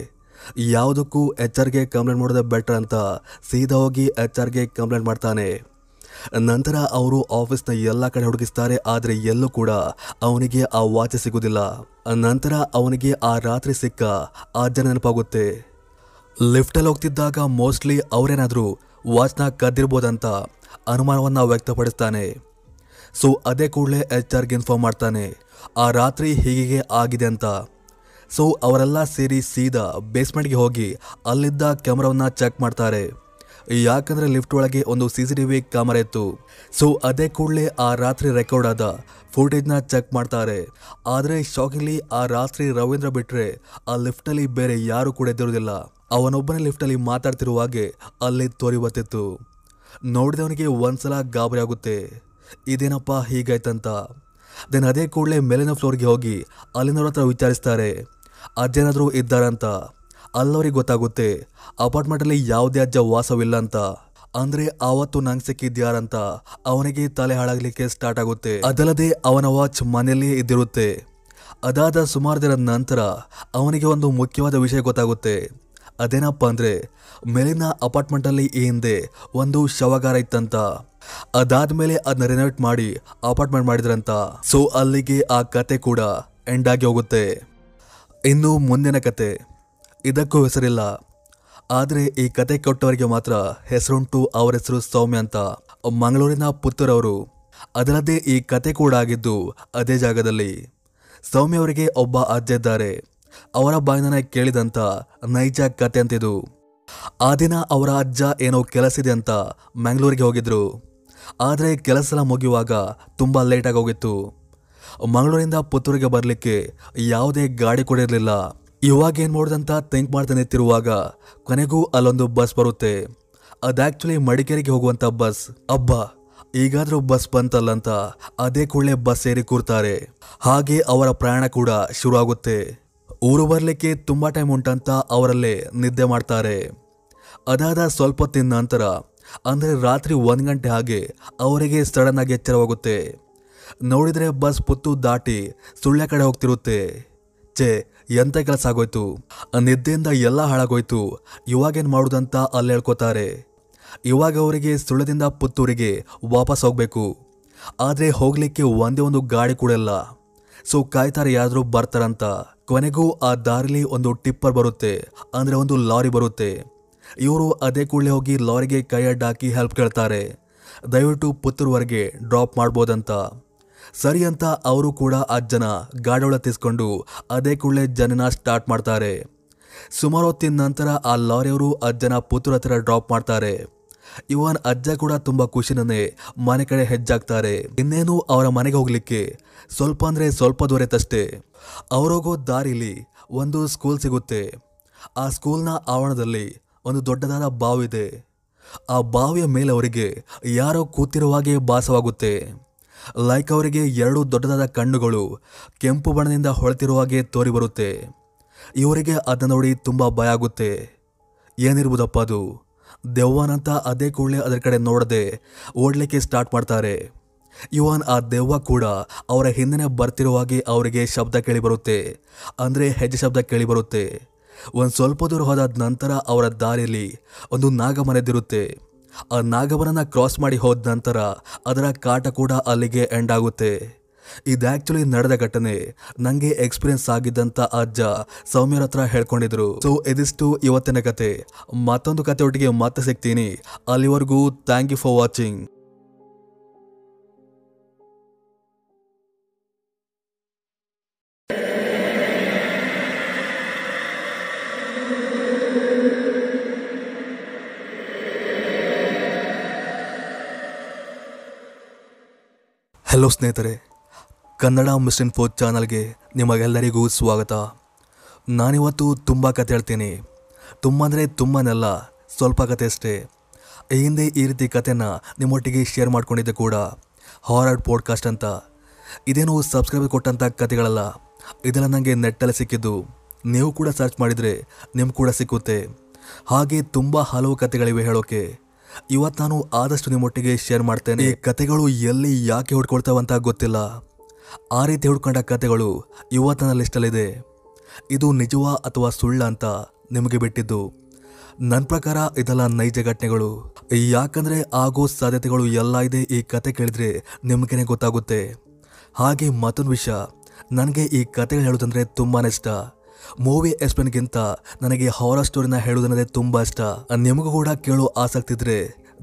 ಯಾವುದಕ್ಕೂ ಎಚ್ ಆರ್ಗೆ ಕಂಪ್ಲೇಂಟ್ ಮಾಡೋದೇ ಬೆಟರ್ ಅಂತ ಸೀದಾ ಹೋಗಿ ಎಚ್ ಆರ್ಗೆ ಕಂಪ್ಲೇಂಟ್ ಮಾಡ್ತಾನೆ. ನಂತರ ಅವರು ಆಫೀಸ್ನ ಎಲ್ಲ ಕಡೆ ಹುಡುಗಿಸ್ತಾರೆ, ಆದರೆ ಎಲ್ಲೂ ಕೂಡ ಅವನಿಗೆ ಆ ವಾಚ್ ಸಿಗೋದಿಲ್ಲ. ನಂತರ ಅವನಿಗೆ ಆ ರಾತ್ರಿ ಸಿಕ್ಕ ಆ ಜನ ನೆನಪಾಗುತ್ತೆ. ಲಿಫ್ಟಲ್ಲಿ ಹೋಗ್ತಿದ್ದಾಗ ಮೋಸ್ಟ್ಲಿ ಅವರೇನಾದರೂ ವಾಚ್ನ ಕದ್ದಿರ್ಬೋದಂತ ಅನುಮಾನವನ್ನು ವ್ಯಕ್ತಪಡಿಸ್ತಾನೆ. ಸೊ, ಅದೇ ಕೂಡಲೇ ಎಚ್ ಆರ್ಗೆ ಇನ್ಫಾರ್ಮ್ ಮಾಡ್ತಾನೆ, ಆ ರಾತ್ರಿ ಹೀಗೆ ಆಗಿದೆ ಅಂತ. ಸೊ ಅವರೆಲ್ಲ ಸೇರಿ ಸೀದಾ ಬೇಸ್ಮೆಂಟ್ಗೆ ಹೋಗಿ ಅಲ್ಲಿದ್ದ ಕ್ಯಾಮ್ರಾವನ್ನ ಚೆಕ್ ಮಾಡ್ತಾರೆ. ಯಾಕಂದರೆ ಲಿಫ್ಟ್ ಒಳಗೆ ಒಂದು C C T V camera ಇತ್ತು. ಸೊ ಅದೇ ಕೂಡಲೇ ಆ ರಾತ್ರಿ ರೆಕಾರ್ಡ್ ಆದ ಫುಟೇಜ್ನ ಚೆಕ್ ಮಾಡ್ತಾರೆ. ಆದರೆ ಶಾಕಿಂಗ್ಲಿ ಆ ರಾತ್ರಿ ರವೀಂದ್ರ ಬಿಟ್ಟರೆ ಆ ಲಿಫ್ಟಲ್ಲಿ ಬೇರೆ ಯಾರೂ ಕೂಡ ಇದ್ದಿರೋದಿಲ್ಲ ಅವನೊಬ್ಬನೇ ಲಿಫ್ಟಲ್ಲಿ ಮಾತಾಡ್ತಿರುವಾಗೆ ಅಲ್ಲಿ ತೋರಿ ಬತ್ತಿತ್ತು ನೋಡಿದವನಿಗೆ ಒಂದ್ಸಲ ಗಾಬರಿ ಆಗುತ್ತೆ. ಇದೇನಪ್ಪ ಹೀಗಾಯ್ತಂತ? ದೆನ್ ಅದೇ ಕೂಡಲೇ ಮೇಲಿನ ಫ್ಲೋರ್ಗೆ ಹೋಗಿ ಅಲ್ಲಿನವ್ರ ಹತ್ರ ವಿಚಾರಿಸ್ತಾರೆ. ಅಜ್ಜೇನಾದರೂ ಇದ್ದಾರಂತ? ಅಲ್ಲವರಿಗೆ ಗೊತ್ತಾಗುತ್ತೆ, ಅಪಾರ್ಟ್ಮೆಂಟಲ್ಲಿ ಯಾವುದೇ ಅಜ್ಜ ವಾಸವಿಲ್ಲ ಅಂತ ಅಂದ್ರೆ ಆವತ್ತು ನಂಗೆ ಸಿಕ್ಕಿದ್ಯಾರಂತ, ಅವನಿಗೆ ತಲೆ ಹಾಳಾಗ್ಲಿಕ್ಕೆ ಸ್ಟಾರ್ಟ್ ಆಗುತ್ತೆ. ಅದಲ್ಲದೆ ಅವನ ವಾಚ್ ಮನೆಯಲ್ಲೇ ಇದ್ದಿರುತ್ತೆ. ಅದಾದ ಸುಮಾರು ದಿನದ ನಂತರ ಅವನಿಗೆ ಒಂದು ಮುಖ್ಯವಾದ ವಿಷಯ ಗೊತ್ತಾಗುತ್ತೆ. ಅದೇನಪ್ಪ ಅಂದ್ರೆ, ಮೇಲಿನ ಅಪಾರ್ಟ್ಮೆಂಟಲ್ಲಿ ಈ ಹಿಂದೆ ಒಂದು ಶವಗಾರ ಇತ್ತಂತ. ಅದಾದ್ಮೇಲೆ ಅದನ್ನ ರಿನೋವೇಟ್ ಮಾಡಿ ಅಪಾರ್ಟ್ಮೆಂಟ್ ಮಾಡಿದ್ರಂತ. ಸೊ ಅಲ್ಲಿಗೆ ಆ ಕತೆ ಕೂಡ ಎಂಡ್ ಆಗಿ ಹೋಗುತ್ತೆ. ಇನ್ನು ಮುಂದಿನ ಕತೆ. ಇದಕ್ಕೂ ಹೆಸರಿಲ್ಲ. ಆದರೆ ಈ ಕತೆ ಕೊಟ್ಟವರಿಗೆ ಮಾತ್ರ ಹೆಸರುಂಟು ಅವರ ಹೆಸರು ಸೌಮ್ಯ ಅಂತ ಮಂಗಳೂರಿನ ಪುತ್ತೂರವರು. ಅದರದ್ದೇ ಈ ಕತೆ ಕೂಡ ಆಗಿದ್ದು ಅದೇ ಜಾಗದಲ್ಲಿ. ಸೌಮ್ಯ ಅವರಿಗೆ ಒಬ್ಬ ಅಜ್ಜ ಇದ್ದಾರೆ. ಅವರ ಬಾಯಿನ ಕೇಳಿದಂತ ನೈಜ ಕತೆ ಅಂತಿದು. ಆ ದಿನ ಅವರ ಅಜ್ಜ ಏನೋ ಕೆಲಸ ಇದೆ ಅಂತ ಮ್ಯಾಂಗ್ಳೂರಿಗೆ ಹೋಗಿದ್ರು. ಆದರೆ ಕೆಲಸ ಮುಗಿಯುವಾಗ ತುಂಬ ಲೇಟಾಗಿ ಹೋಗಿತ್ತು. ಮಂಗಳೂರಿಂದ ಪುತ್ತೂರಿಗೆ ಬರಲಿಕ್ಕೆ ಯಾವುದೇ ಗಾಡಿ ಕೂಡ ಇರಲಿಲ್ಲ. ಇವಾಗ ಏನು ಮಾಡೋದಂತ ಥಿಂಕ್ ಮಾಡ್ತಾನೆ ತಿರುವಾಗ ಕೊನೆಗೂ ಅಲ್ಲೊಂದು ಬಸ್ ಬರುತ್ತೆ. ಅದು ಆ್ಯಕ್ಚುಲಿ ಮಡಿಕೇರಿಗೆ ಹೋಗುವಂಥ ಬಸ್ ಅಬ್ಬಾ, ಈಗಾದರೂ ಬಸ್ ಬಂತಲ್ಲ ಅಂತ ಅದೇ ಕೂಡಲೇ ಬಸ್ ಸೇರಿ ಕೂರ್ತಾರೆ. ಹಾಗೆ ಅವರ ಪ್ರಯಾಣ ಕೂಡ ಶುರುವಾಗುತ್ತೆ. ಊರು ಬರಲಿಕ್ಕೆ ತುಂಬ ಟೈಮ್ ಉಂಟಂತ ಅವರಲ್ಲೇ ನಿದ್ದೆ ಮಾಡ್ತಾರೆ. ಅದಾದ ಸ್ವಲ್ಪ ಹೊತ್ತಿನ ನಂತರ, ಅಂದರೆ ರಾತ್ರಿ ಒಂದು ಗಂಟೆ ಹಾಗೆ ಅವರಿಗೆ ಸಡನ್ ಆಗಿ ಎಚ್ಚರವಾಗುತ್ತೆ. ನೋಡಿದರೆ ಬಸ್ ಪುತ್ತು ದಾಟಿ ಸುಳ್ಯ ಕಡೆ ಹೋಗ್ತಿರುತ್ತೆ. ಛೇ ಎಂಥ ಕೆಲಸ ಆಗೋಯ್ತು? ನಿದ್ದೆಯಿಂದ ಎಲ್ಲ ಹಾಳಾಗೋಯ್ತು. ಇವಾಗೇನು ಮಾಡೋದಂತ ಅಲ್ಲಿ ಹೇಳ್ಕೊತಾರೆ. ಇವಾಗ ಅವರಿಗೆ ಸುಳ್ಳದಿಂದ ಪುತ್ತೂರಿಗೆ ವಾಪಸ್ ಹೋಗಬೇಕು. ಆದರೆ ಹೋಗಲಿಕ್ಕೆ ಒಂದೇ ಒಂದು ಗಾಡಿ ಕೂಡ ಇಲ್ಲ. ಸೊ, ಕಾಯ್ತಾರೆ ಯಾರಾದರೂ ಬರ್ತಾರಂತ. ಕೊನೆಗೂ ಆ ದಾರಿಲಿ ಒಂದು ಟಿಪ್ಪರ್ ಬರುತ್ತೆ. ಅಂದರೆ ಒಂದು ಲಾರಿ ಬರುತ್ತೆ. ಇವರು ಅದೇ ಕೂಡಲೇ ಹೋಗಿ ಲಾರಿಗೆ ಕೈ ಅಡ್ಡಾಕಿ ಹೆಲ್ಪ್ ಕೇಳ್ತಾರೆ. ದಯವಿಟ್ಟು ಪುತ್ತೂರ್ವರೆಗೆ ಡ್ರಾಪ್ ಮಾಡ್ಬೋದಂತ. ಸರಿ ಅಂತ ಅವರು ಕೂಡ ಆ ಜನ ಗಾಡಿಯೊಳ ತಿಸ್ಕೊಂಡು ಅದೇ ಕೂಡಲೇ ಜನನ ಸ್ಟಾರ್ಟ್ ಮಾಡ್ತಾರೆ. ಸುಮಾರು ಹೊತ್ತಿನ ನಂತರ ಆ ಲಾರಿಯವರು ಅಜ್ಜನ ಪುತ್ರ ಹತ್ರ ಡ್ರಾಪ್ ಮಾಡ್ತಾರೆ. ಇವನ್ ಅಜ್ಜ ಕೂಡ ತುಂಬಾ ಖುಷಿನೇ ಮನೆ ಕಡೆ ಹೆಜ್ಜಾಗ್ತಾರೆ. ಇನ್ನೇನು ಅವರ ಮನೆಗೆ ಹೋಗ್ಲಿಕ್ಕೆ? ಸ್ವಲ್ಪ ಅಂದ್ರೆ ಸ್ವಲ್ಪ ದೂರತ್ತಷ್ಟೇ ಅವರೋಗೋ ದಾರಿಲಿ ಒಂದು ಸ್ಕೂಲ್ ಸಿಗುತ್ತೆ. ಆ ಸ್ಕೂಲ್ನ ಆವರಣದಲ್ಲಿ ಒಂದು ದೊಡ್ಡದಾದ ಬಾವಿದೆ. ಆ ಬಾವಿಯ ಮೇಲೆ ಅವರಿಗೆ ಯಾರೋ ಕೂತಿರುವ ಹಾಗೆ ಭಾಸವಾಗುತ್ತೆ. ಲೈಕ್ ಅವರಿಗೆ ಎರಡು ದೊಡ್ಡದಾದ ಕಣ್ಣುಗಳು ಕೆಂಪು ಬಣ್ಣದಿಂದ ಹೊಳೆತಿರುವ ಹಾಗೆ ತೋರಿಬರುತ್ತೆ. ಇವರಿಗೆ ಅದನ್ನು ನೋಡಿ ತುಂಬ ಭಯ ಆಗುತ್ತೆ. ಏನಿರ್ಬೋದಪ್ಪ ಅದು? ದೆವ್ವನಂತ ಅದೇ ಕೂಡಲೇ ಅದರ ಕಡೆ ನೋಡದೆ ಓಡಲಿಕ್ಕೆ ಸ್ಟಾರ್ಟ್ ಮಾಡ್ತಾರೆ. ಇವನ್ ಆ ದೆವ್ವ ಕೂಡ ಅವರ ಹಿಂದೆ ಬರ್ತಿರುವ ಹಾಗೆ ಅವರಿಗೆ ಶಬ್ದ ಕೇಳಿಬರುತ್ತೆ. ಅಂದರೆ ಹೆಜ್ಜೆ ಶಬ್ದ ಕೇಳಿಬರುತ್ತೆ. ಒಂದು ಸ್ವಲ್ಪ ದೂರ ಹೋದಾದ ನಂತರ ಅವರ ದಾರಿಯಲ್ಲಿ ಒಂದು ನಾಗಮನೆದಿರುತ್ತೆ. ಆ ನಾಗವರನ್ನ ಕ್ರಾಸ್ ಮಾಡಿ ಹೋದ ನಂತರ ಅದರ ಕಾಟ ಕೂಡ ಅಲ್ಲಿಗೆ ಎಂಡ್ ಆಗುತ್ತೆ. ಇದು ಆಕ್ಚುಲಿ ನಡೆದ ಘಟನೆ. ನಂಗೆ ಎಕ್ಸ್ಪೀರಿಯನ್ಸ್ ಆಗಿದ್ದಂಥ ಅಜ್ಜ ಸೌಮ್ಯರ ಹತ್ರ ಹೇಳ್ಕೊಂಡಿದ್ರು. ಸೊ ಇದಿಷ್ಟು ಇವತ್ತಿನ ಕತೆ. ಮತ್ತೊಂದು ಕತೆ ಒಟ್ಟಿಗೆ ಮತ್ತೆ ಸಿಗ್ತೀನಿ. ಅಲ್ಲಿವರೆಗೂ thank you for watching hello ಸ್ನೇಹಿತರೆ, ಕನ್ನಡ ಮಿಸ್ಟನ್ ಫೋರ್ ಚಾನಲ್ಗೆ ನಿಮಗೆಲ್ಲರಿಗೂ ಸ್ವಾಗತ. ನಾನಿವತ್ತು ತುಂಬ ಕತೆ ಹೇಳ್ತೀನಿ. ತುಂಬ ಅಂದರೆ ತುಂಬನೆಲ್ಲ, ಸ್ವಲ್ಪ ಕತೆ ಅಷ್ಟೇ. ಈ ಹಿಂದೆ ಈ ರೀತಿ ಕತೆನ ನಿಮ್ಮೊಟ್ಟಿಗೆ ಶೇರ್ ಮಾಡ್ಕೊಂಡಿದ್ದೆ ಕೂಡ. ಹಾರರ್ ಪಾಡ್ಕಾಸ್ಟ್ ಅಂತ. ಇದೇನು ಸಬ್ಸ್ಕ್ರೈಬ್ ಕೊಟ್ಟಂಥ ಕತೆಗಳಲ್ಲ. ಇದೆಲ್ಲ ನನಗೆ ನೆಟ್ಟಲ್ಲಿ ಸಿಕ್ಕಿದ್ದು. ನೀವು ಕೂಡ ಸರ್ಚ್ ಮಾಡಿದರೆ ನಿಮ್ಗೆ ಕೂಡ ಸಿಕ್ಕುತ್ತೆ. ಹಾಗೆ ತುಂಬ ಹಲವು ಕತೆಗಳಿವೆ ಹೇಳೋಕೆ. ಇವತ್ತು ನಾನು ಆದಷ್ಟು ನಿಮ್ಮೊಟ್ಟಿಗೆ ಶೇರ್ ಮಾಡ್ತೇನೆ. ಈ ಕತೆಗಳು ಎಲ್ಲಿ ಯಾಕೆ ಅಂತ ಗೊತ್ತಿಲ್ಲ. ಆ ರೀತಿ ಹುಡ್ಕೊಂಡ ಕತೆಗಳು ಇವತ್ತು ನನ್ನ ಲಿಸ್ಟಲ್ಲಿದೆ ಇದು ನಿಜವಾ ಅಥವಾ ಸುಳ್ಳ ಅಂತ ನಿಮಗೆ ಬಿಟ್ಟಿದ್ದು. ನನ್ನ ಪ್ರಕಾರ ಇದೆಲ್ಲ ನೈಜ ಘಟನೆಗಳು. ಯಾಕಂದರೆ ಆಗೋ ಸಾಧ್ಯತೆಗಳು ಎಲ್ಲ ಇದೆ ಈ ಕತೆ ಕೇಳಿದ್ರೆ ನಿಮಗೇನೆ ಗೊತ್ತಾಗುತ್ತೆ. ಹಾಗೆ ಮತ್ತೊಂದು ವಿಷಯ. ನನಗೆ ಈ ಕತೆಗಳು ಹೇಳೋದಂದರೆ ತುಂಬಾ ಇಷ್ಟ. ಮೂವಿ ಎಕ್ಸ್ಪ್ಲೇನ್ಗಿಂತ ನನಗೆ ಹಾರರ್ ಸ್ಟೋರಿನ ಹೇಳೋದನ್ನದೇ ತುಂಬ ಇಷ್ಟ. ನಿಮಗೂ ಕೂಡ ಕೇಳೋ ಆಸಕ್ತಿ ಇದ್ರೆ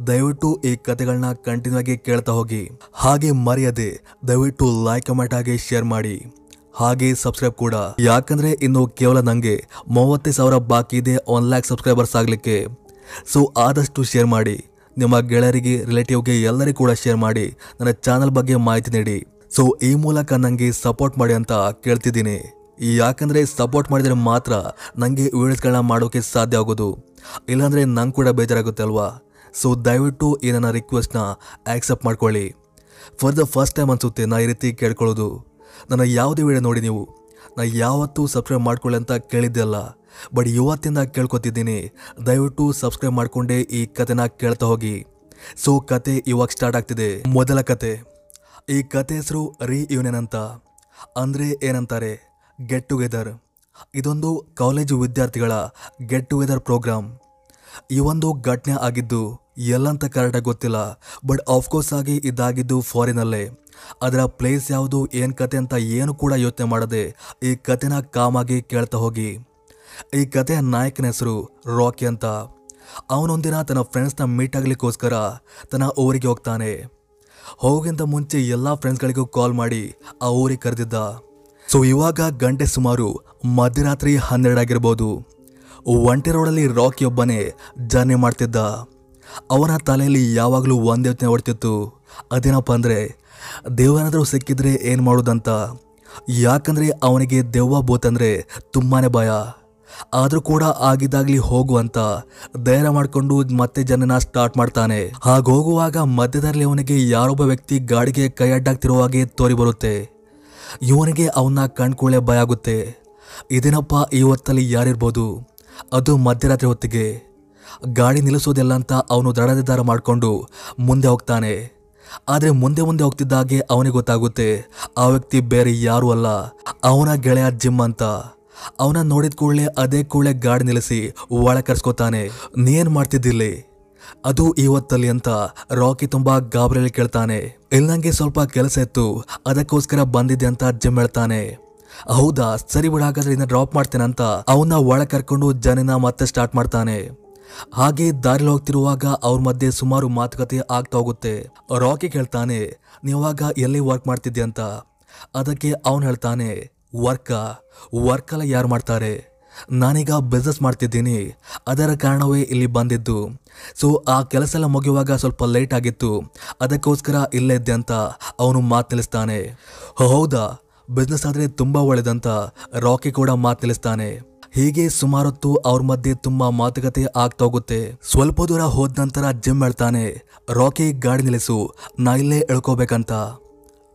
ದಯವಿಟ್ಟು ಈ ಕಥೆಗಳನ್ನ ಕಂಟಿನ್ಯೂ ಆಗಿ ಕೇಳ್ತಾ ಹೋಗಿ. ಹಾಗೆ ಮರೆಯದೆ ದಯವಿಟ್ಟು ಲೈಕ್ ಕಮೆಂಟ್ ಆಗಿ ಶೇರ್ ಮಾಡಿ. ಹಾಗೆ ಸಬ್ಸ್ಕ್ರೈಬ್ ಕೂಡ. ಯಾಕಂದ್ರೆ ಇನ್ನು ಕೇವಲ ನನಗೆ ಮೂವತ್ತೈದು ಸಾವಿರ ಬಾಕಿ ಇದೆ ಒನ್ ಲ್ಯಾಕ್ ಸಬ್ಸ್ಕ್ರೈಬರ್ಸ್ ಆಗಲಿಕ್ಕೆ. ಸೊ ಆದಷ್ಟು ಶೇರ್ ಮಾಡಿ. ನಿಮ್ಮ ಗೆಳೆಯರಿಗೆ ರಿಲೇಟಿವ್ಗೆ ಎಲ್ಲರಿಗೂ ಕೂಡ ಶೇರ್ ಮಾಡಿ. ನನ್ನ ಚಾನಲ್ ಬಗ್ಗೆ ಮಾಹಿತಿ ನೀಡಿ. ಸೊ ಈ ಮೂಲಕ ನನಗೆ ಸಪೋರ್ಟ್ ಮಾಡಿ ಅಂತ ಕೇಳ್ತಿದ್ದೀನಿ. ಯಾಕಂದ್ರೆ ಸಪೋರ್ಟ್ ಮಾಡಿದ್ರೆ ಮಾತ್ರ ನನಗೆ ವಿಡಿಯೋಸ್ಗಳನ್ನ ಮಾಡೋಕೆ ಸಾಧ್ಯ ಆಗೋದು. ಇಲ್ಲಾಂದ್ರೆ ನಂಗೆ ಕೂಡ ಬೇಜಾರಾಗುತ್ತೆ ಅಲ್ವಾ? ಸೊ ದಯವಿಟ್ಟು ಈ ನನ್ನ ರಿಕ್ವೆಸ್ಟ್ನ ಆಕ್ಸೆಪ್ಟ್ ಮಾಡ್ಕೊಳ್ಳಿ. ಫಾರ್ ದ ಫಸ್ಟ್ ಟೈಮ್ ಅನಿಸುತ್ತೆ ನಾ ಈ ರೀತಿ ಕೇಳ್ಕೊಳ್ಳೋದು. ನನ್ನ ಯಾವುದೇ ವಿಡಿಯೋ ನೋಡಿ ನೀವು, ನಾ ಯಾವತ್ತೂ ಸಬ್ಸ್ಕ್ರೈಬ್ ಮಾಡ್ಕೊಳ್ಳಿ ಅಂತ ಕೇಳಿದ್ದೆ ಅಲ್ಲ. ಬಟ್ ಇವತ್ತಿಂದ ಕೇಳ್ಕೊತಿದ್ದೀನಿ, ದಯವಿಟ್ಟು ಸಬ್ಸ್ಕ್ರೈಬ್ ಮಾಡಿಕೊಂಡೇ ಈ ಕತೆನ ಕೇಳ್ತಾ ಹೋಗಿ. ಸೊ ಕತೆ ಇವಾಗ ಸ್ಟಾರ್ಟ್ ಆಗ್ತಿದೆ. ಮೊದಲ ಕತೆ ಈ ಕತೆ ಹೆಸರು ರೀ ಯೂನಿಯನ್ ಅಂತ. ಅಂದರೆ ಏನಂತಾರೆ? ಗೆಟ್ ಟುಗೆದರ್ ಇದೊಂದು ಕಾಲೇಜು ವಿದ್ಯಾರ್ಥಿಗಳ ಗೆಟ್ ಟುಗೆದರ್ ಪ್ರೋಗ್ರಾಮ್ ಈ ಒಂದು ಘಟನೆ ಆಗಿದ್ದು ಎಲ್ಲಂತ ಕರೆಕ್ಟಾಗಿ ಗೊತ್ತಿಲ್ಲ ಬಟ್ ಆಫ್ಕೋರ್ಸ್ ಆಗಿ ಇದಾಗಿದ್ದು ಫಾರಿನಲ್ಲೇ ಅದರ ಪ್ಲೇಸ್ ಯಾವುದು, ಏನು ಕತೆ ಅಂತ ಏನು ಕೂಡ ಯೋಚನೆ ಮಾಡದೆ ಈ ಕತೆನ ಕಾಮಾಗಿ ಕೇಳ್ತಾ ಹೋಗಿ. ಈ ಕತೆಯ ನಾಯಕನ ಹೆಸರು ರಾಕಿ ಅಂತ. ಅವನೊಂದಿನ ತನ್ನ ಫ್ರೆಂಡ್ಸ್ನ ಮೀಟ್ ಆಗಲಿಕ್ಕೋಸ್ಕರ ತನ್ನ ಊರಿಗೆ ಹೋಗ್ತಾನೆ. ಹೋಗಿಂತ ಮುಂಚೆ ಎಲ್ಲ ಫ್ರೆಂಡ್ಸ್ಗಳಿಗೂ ಕಾಲ್ ಮಾಡಿ ಆ ಊರಿಗೆ ಕರೆದಿದ್ದ. ಸೊ ಇವಾಗ ಗಂಟೆ ಸುಮಾರು ಮಧ್ಯರಾತ್ರಿ ಹನ್ನೆರಡಾಗಿರ್ಬೋದು ಒಂಟೆ ರೋಡಲ್ಲಿ ರಾಕಿ ಒಬ್ಬನೇ ಜರ್ನಿ ಮಾಡ್ತಿದ್ದ. ಅವನ ತಲೆಯಲ್ಲಿ ಯಾವಾಗಲೂ ಒಂದೇ ಯೋಚನೆ ಹೊಡ್ತಿತ್ತು. ಅದೇನಪ್ಪ ಅಂದರೆ, ದೇವರಾದರೂ ಸಿಕ್ಕಿದ್ರೆ ಏನು ಮಾಡೋದಂತ. ಯಾಕಂದರೆ ಅವನಿಗೆ ದೆವ್ವ ಭೂತಂದ್ರೆ ತುಂಬಾ ಭಯ. ಆದರೂ ಕೂಡ ಆಗಿದ್ದಾಗಲಿ ಹೋಗು ಅಂತ ಧೈರ್ಯ ಮಾಡಿಕೊಂಡು ಮತ್ತೆ ಜನನ ಸ್ಟಾರ್ಟ್ ಮಾಡ್ತಾನೆ. ಹಾಗೋಗುವಾಗ ಮಧ್ಯದಲ್ಲಿ ಅವನಿಗೆ ಯಾರೊಬ್ಬ ವ್ಯಕ್ತಿ ಗಾಡಿಗೆ ಕೈ ಅಡ್ಡಾಗ್ತಿರುವ ಹಾಗೆ ತೋರಿ ಬರುತ್ತೆ ಇವನಿಗೆ ಅವನ್ನ ಕಣ್ಕೊಳ್ಳೆ ಭಯ ಆಗುತ್ತೆ. ಇದೇನಪ್ಪ, ಈ ಹೊತ್ತಲ್ಲಿ ಯಾರಿರ್ಬೋದು? ಅದು ಮಧ್ಯರಾತ್ರಿ ಹೊತ್ತಿಗೆ. ಗಾಡಿ ನಿಲ್ಲಿಸೋದಿಲ್ಲ ಅಂತ ಅವನು ದಡದಿದ್ದಾರ ಮಾಡಿಕೊಂಡು ಮುಂದೆ ಹೋಗ್ತಾನೆ. ಆದರೆ ಮುಂದೆ ಮುಂದೆ ಹೋಗ್ತಿದ್ದಾಗೆ ಅವನಿಗೆ ಗೊತ್ತಾಗುತ್ತೆ, ಆ ವ್ಯಕ್ತಿ ಬೇರೆ ಯಾರೂ ಅಲ್ಲ. ಅವನ ಗೆಳೆಯ ಜಿಮ್ ಅಂತ. ಅವನ ನೋಡಿದ ಕೂಡಲೇ ಅದೇ ಕೂಡಲೇ ಗಾಡಿ ನಿಲ್ಲಿಸಿ ಒಳ ಕರ್ಸ್ಕೊತಾನೆ. ನೀನ್ ಮಾಡ್ತಿದ್ದಿಲ್ಲಿ? ಅದು ಇವತ್ತಲ್ಲಿ ಅಂತ ರಾಕಿ ತುಂಬಾ ಗಾಬರಿಯಲ್ಲಿ ಕೇಳ್ತಾನೆ. ಇಲ್ಲಂಗೆ ಸ್ವಲ್ಪ ಕೆಲಸ ಇತ್ತು, ಅದಕ್ಕೋಸ್ಕರ ಬಂದಿದ್ದೆ ಅಂತ ಜಿಮ್ ಹೇಳ್ತಾನೆ. ಹೌದಾ, ಸರಿ ಬಿಡ, ಹಾಗಾದ್ರೆ ಇನ್ನ ಡ್ರಾಪ್ ಮಾಡ್ತೇನೆ ಅಂತ ಅವನ್ನ ಒಳ ಕರ್ಕೊಂಡು ಜನನ ಮತ್ತೆ ಸ್ಟಾರ್ಟ್ ಮಾಡ್ತಾನೆ. ಹಾಗೆ ದಾರಿಲಿ ಹೋಗ್ತಿರುವಾಗ ಅವ್ರ ಮಧ್ಯೆ ಸುಮಾರು ಮಾತುಕತೆ ಆಗ್ತಾ ಹೋಗುತ್ತೆ. ರಾಕಿ ಕೇಳ್ತಾನೆ ನೀವಾಗ ಎಲ್ಲಿ ವರ್ಕ್ ಮಾಡ್ತಿದ್ದೆ ಅಂತ? ಅದಕ್ಕೆ ಅವನು ಹೇಳ್ತಾನೆ, ವರ್ಕ? ವರ್ಕಲ್ಲ ಯಾರು ಮಾಡ್ತಾರೆ? ನಾನೀಗ ಬಿಸ್ನೆಸ್ ಮಾಡ್ತಿದ್ದೀನಿ. ಅದರ ಕಾರಣವೇ ಇಲ್ಲಿ ಬಂದಿದ್ದು. ಸೊ ಆ ಕೆಲಸ ಎಲ್ಲ ಮುಗಿಯುವಾಗ ಸ್ವಲ್ಪ ಲೇಟ್ ಆಗಿತ್ತು. ಅದಕ್ಕೋಸ್ಕರ ಇಲ್ಲೇ ಇದ್ದೆ ಅಂತ ಅವನು ಮಾತು ನಿಲ್ಲಿಸ್ತಾನೆ. ಹೌದಾ? ಬಿಸ್ನೆಸ್ ಆದರೆ ತುಂಬ ಒಳ್ಳೆದಂತ ರಾಕಿ ಕೂಡ ಮಾತು ನಿಲ್ಲಿಸ್ತಾನೆ. ಹೀಗೆ ಸುಮಾರೊತ್ತು ಅವ್ರ ಮಧ್ಯೆ ತುಂಬ ಮಾತುಕತೆ ಆಗ್ತಾ ಹೋಗುತ್ತೆ. ಸ್ವಲ್ಪ ದೂರ ಹೋದ ನಂತರ ಜಿಮ್ ಹೇಳ್ತಾನೆ ರಾಕಿ ಗಾಡಿ ನಿಲ್ಲಿಸು. ನಾ ಇಲ್ಲೇ ಎಳ್ಕೋಬೇಕಂತ.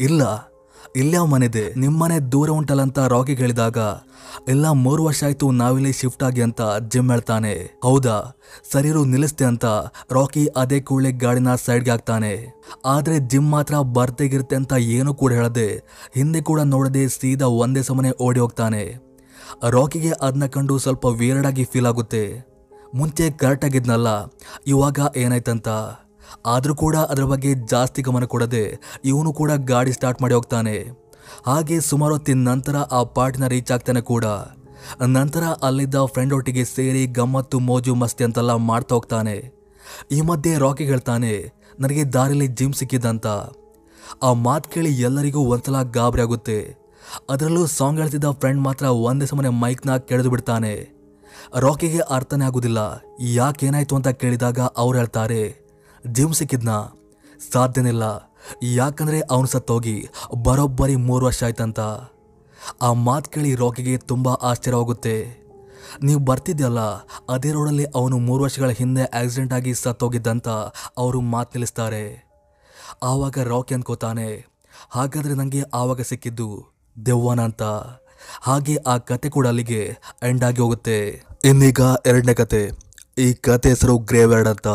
ಇಲ್ಲ. ಇಲ್ಲೇ ಅವ್ ಮನೆದೆ. ನಿಮ್ಮನೆ ದೂರ ಉಂಟಲ್ಲ ಅಂತ ರಾಕಿ ಹೇಳಿದಾಗ ಇಲ್ಲ, ಮೂರು ವರ್ಷ ಆಯ್ತು ನಾವಿಲ್ಲಿ ಶಿಫ್ಟ್ ಆಗಿ ಅಂತ ಜಿಮ್ ಹೇಳ್ತಾನೆ. ಹೌದಾ? ಸರಿರು, ನಿಲ್ಲಿಸ್ತೆ ಅಂತ. ರಾಕಿ ಅದೇ ಕೂಡಲೇ ಗಾಡಿನ ಸೈಡ್ಗೆ ಹಾಕ್ತಾನೆ. ಆದ್ರೆ ಜಿಮ್ ಮಾತ್ರ ಬರ್ತೆಗಿರುತ್ತೆ ಅಂತ ಏನು ಕೂಡ ಹೇಳದೆ, ಹಿಂದೆ ಕೂಡ ನೋಡದೆ ಸೀದಾ ಒಂದೇ ಸಮನೆ ಓಡಿ ಹೋಗ್ತಾನೆ. ರಾಕಿಗೆ ಅದನ್ನ ಕಂಡು ಸ್ವಲ್ಪ ವೇರಡಾಗಿ ಫೀಲ್ ಆಗುತ್ತೆ. ಮುಂಚೆ ಕರೆಕ್ಟ್ ಆಗಿದ್ನಲ್ಲ, ಇವಾಗ ಏನಾಯ್ತಂತ? ಆದರೂ ಕೂಡ ಅದರ ಬಗ್ಗೆ ಜಾಸ್ತಿ ಗಮನ ಕೊಡದೆ ಇವನು ಕೂಡ ಗಾಡಿ ಸ್ಟಾರ್ಟ್ ಮಾಡಿ ಹೋಗ್ತಾನೆ. ಹಾಗೆ ಸುಮಾರು ಹೊತ್ತಿನ ನಂತರ ಆ ಪಾರ್ಟಿನ ರೀಚ್ ಆಗ್ತಾನೆ ಕೂಡ. ನಂತರ ಅಲ್ಲಿದ್ದ ಫ್ರೆಂಡ್ ಒಟ್ಟಿಗೆ ಸೇರಿ ಗಮ್ಮತ್ತು ಮೋಜು ಮಸ್ತಿ ಅಂತೆಲ್ಲ ಮಾಡ್ತಾ ಹೋಗ್ತಾನೆ. ಈ ಮಧ್ಯೆ ರಾಕಿ ಹೇಳ್ತಾನೆ, ನನಗೆ ದಾರಿಲಿ ಜಿಮ್ ಸಿಕ್ಕಿದ್ದಂತ. ಆ ಮಾತು ಕೇಳಿ ಎಲ್ಲರಿಗೂ ಒಂದ್ಸಲ ಗಾಬರಿ ಆಗುತ್ತೆ. ಅದರಲ್ಲೂ ಸಾಂಗ್ ಹೇಳ್ತಿದ್ದ ಫ್ರೆಂಡ್ ಮಾತ್ರ ಒಂದೇ ಸಮನೆ ಮೈಕ್ನ ಕೆಳದು ಬಿಡ್ತಾನೆ. ರಾಕಿಗೆ ಅರ್ಥನೇ ಆಗುದಿಲ್ಲ ಯಾಕೇನಾಯ್ತು ಅಂತ ಕೇಳಿದಾಗ ಅವ್ರು ಹೇಳ್ತಾರೆ ಜಿಮ್ ಸಿಕ್ಕಿದ್ನ ಸಾಧ್ಯನಿಲ್ಲ. ಯಾಕಂದರೆ ಅವನು ಸತ್ತೋಗಿ ಬರೋಬ್ಬರಿ ಮೂರು ವರ್ಷ ಆಯ್ತಂತ. ಆ ಮಾತು ಕೇಳಿ ರಾಕಿಗೆ ತುಂಬ ಆಶ್ಚರ್ಯವಾಗುತ್ತೆ. ನೀವು ಬರ್ತಿದ್ಯಲ್ಲ, ಅದೇ ರೋಡಲ್ಲಿ ಅವನು ಮೂರು ವರ್ಷಗಳ ಹಿಂದೆ ಆಕ್ಸಿಡೆಂಟ್ ಆಗಿ ಸತ್ತೋಗಿದ್ದಂತ ಅವರು ಮಾತು ನಿಲ್ಲಿಸ್ತಾರೆ. ಆವಾಗ ರಾಕಿ ಅನ್ಕೋತಾನೆ, ಹಾಗಾದರೆ ನನಗೆ ಆವಾಗ ಸಿಕ್ಕಿದ್ದು ದೆವ್ವನ ಅಂತ. ಹಾಗೆ ಆ ಕತೆ ಕೂಡ ಅಲ್ಲಿಗೆ ಎಂಡ್ ಆಗಿ ಹೋಗುತ್ತೆ. ಇನ್ನೀಗ ಎರಡನೇ ಕತೆ. ಈ ಕತೆ ಹೆಸರು ಗ್ರೇವ್ಯಾರ್ಡ್ ಅಂತ.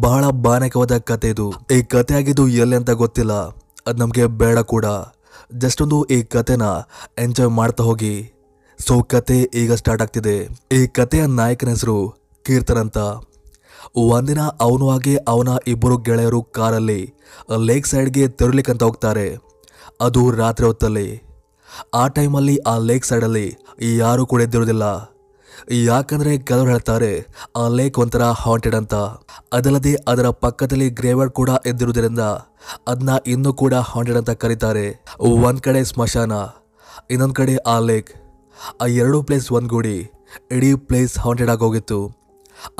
ಬಹಳ ಬಾನಕವಾದ ಕತೆ ಇದು. ಈ ಕತೆ ಆಗಿದ್ದು ಎಲ್ಲಿ ಅಂತ ಗೊತ್ತಿಲ್ಲ. ಅದು ನಮಗೆ ಬೇಡ ಕೂಡ. ಜಸ್ಟ್ ಒಂದು ಈ ಕತೆನ ಎಂಜಾಯ್ ಮಾಡ್ತಾ ಹೋಗಿ. ಸೊ ಕತೆ ಈಗ ಸ್ಟಾರ್ಟ್ ಆಗ್ತಿದೆ. ಈ ಕತೆಯ ನಾಯಕನ ಹೆಸರು ಕೀರ್ತನ್ ಅಂತ. ಒಂದಿನ ಅವನು ಹಾಗೆ ಅವನ ಇಬ್ಬರು ಗೆಳೆಯರು ಕಾರಲ್ಲಿ ಲೇಕ್ ಸೈಡ್ಗೆ ತೆರಳಿಕಂತ ಹೋಗ್ತಾರೆ. ಅದು ರಾತ್ರಿ ಹೊತ್ತಲ್ಲಿ. ಆ ಟೈಮಲ್ಲಿ ಆ ಲೇಕ್ ಸೈಡಲ್ಲಿ ಯಾರೂ ಕೂಡ ಎದ್ದಿರೋದಿಲ್ಲ ಯಾಕಂದ್ರೆ ಕೆಲವರು ಹೇಳ್ತಾರೆ, ಆ ಲೇಕ್ ಒಂಥರ ಹಾಂಟೆಡ್ ಅಂತ. ಅದಲ್ಲದೆ ಅದರ ಪಕ್ಕದಲ್ಲಿ ಗ್ರೇವರ್ಡ್ ಕೂಡ ಎದ್ದಿರುವುದರಿಂದ ಅದನ್ನ ಇನ್ನೂ ಕೂಡ ಹಾಂಟೆಡ್ ಅಂತ ಕರೀತಾರೆ. ಒಂದು ಕಡೆ ಸ್ಮಶಾನ, ಇನ್ನೊಂದು ಕಡೆ ಆ ಲೇಕ್ ಆ ಎರಡು ಪ್ಲೇಸ್ ಒಂದ್ಗೂಡಿ ಇಡೀ ಪ್ಲೇಸ್ ಹಾಂಟೆಡ್ ಆಗೋಗಿತ್ತು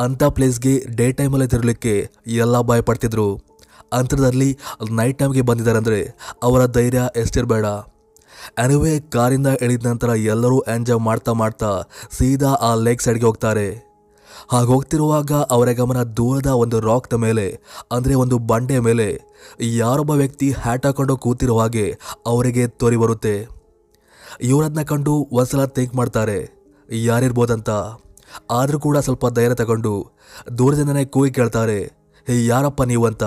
ಅಂಥ ಪ್ಲೇಸ್ಗೆ ಡೇ ಟೈಮಲ್ಲೇ ತಿರಲಿಕ್ಕೆ ಎಲ್ಲ ಭಯ ಪಡ್ತಿದ್ರು ಅಂತರದಲ್ಲಿ ನೈಟ್ ಟೈಮ್ಗೆ ಬಂದಿದ್ದಾರೆ ಅಂದರೆ ಅವರ ಧೈರ್ಯ ಎಷ್ಟಿರಬೇಡ. ಅನಿವೇ ಕಾರಿಂದ ಇಳಿದ ನಂತರ ಎಲ್ಲರೂ ಎಂಜಾಯ್ ಮಾಡ್ತಾ ಮಾಡ್ತಾ ಸೀದಾ ಆ ಲೇಕ್ ಸೈಡ್ಗೆ ಹೋಗ್ತಾರೆ. ಹಾಗೆ ಹೋಗ್ತಿರುವಾಗ ಅವರ ಗಮನ ದೂರದ ಒಂದು ರಾಕ್ನ ಮೇಲೆ, ಅಂದರೆ ಒಂದು ಬಂಡೆ ಮೇಲೆ ಯಾರೊಬ್ಬ ವ್ಯಕ್ತಿ ಹ್ಯಾಟ್ ಹಾಕೊಂಡು ಕೂತಿರುವ ಹಾಗೆ ಅವರಿಗೆ ತೋರಿ ಬರುತ್ತೆ. ಇವರನ್ನ ಕಂಡು ಒಂದ್ಸಲ ಥಿಂಕ್ ಮಾಡ್ತಾರೆ, ಯಾರಿರ್ಬೋದಂತ. ಆದರೂ ಕೂಡ ಸ್ವಲ್ಪ ಧೈರ್ಯ ತಗೊಂಡು ದೂರದಿಂದನೇ ಕೂಗಿ ಕೇಳ್ತಾರೆ, ಹೇ, ಯಾರಪ್ಪ ನೀವು ಅಂತ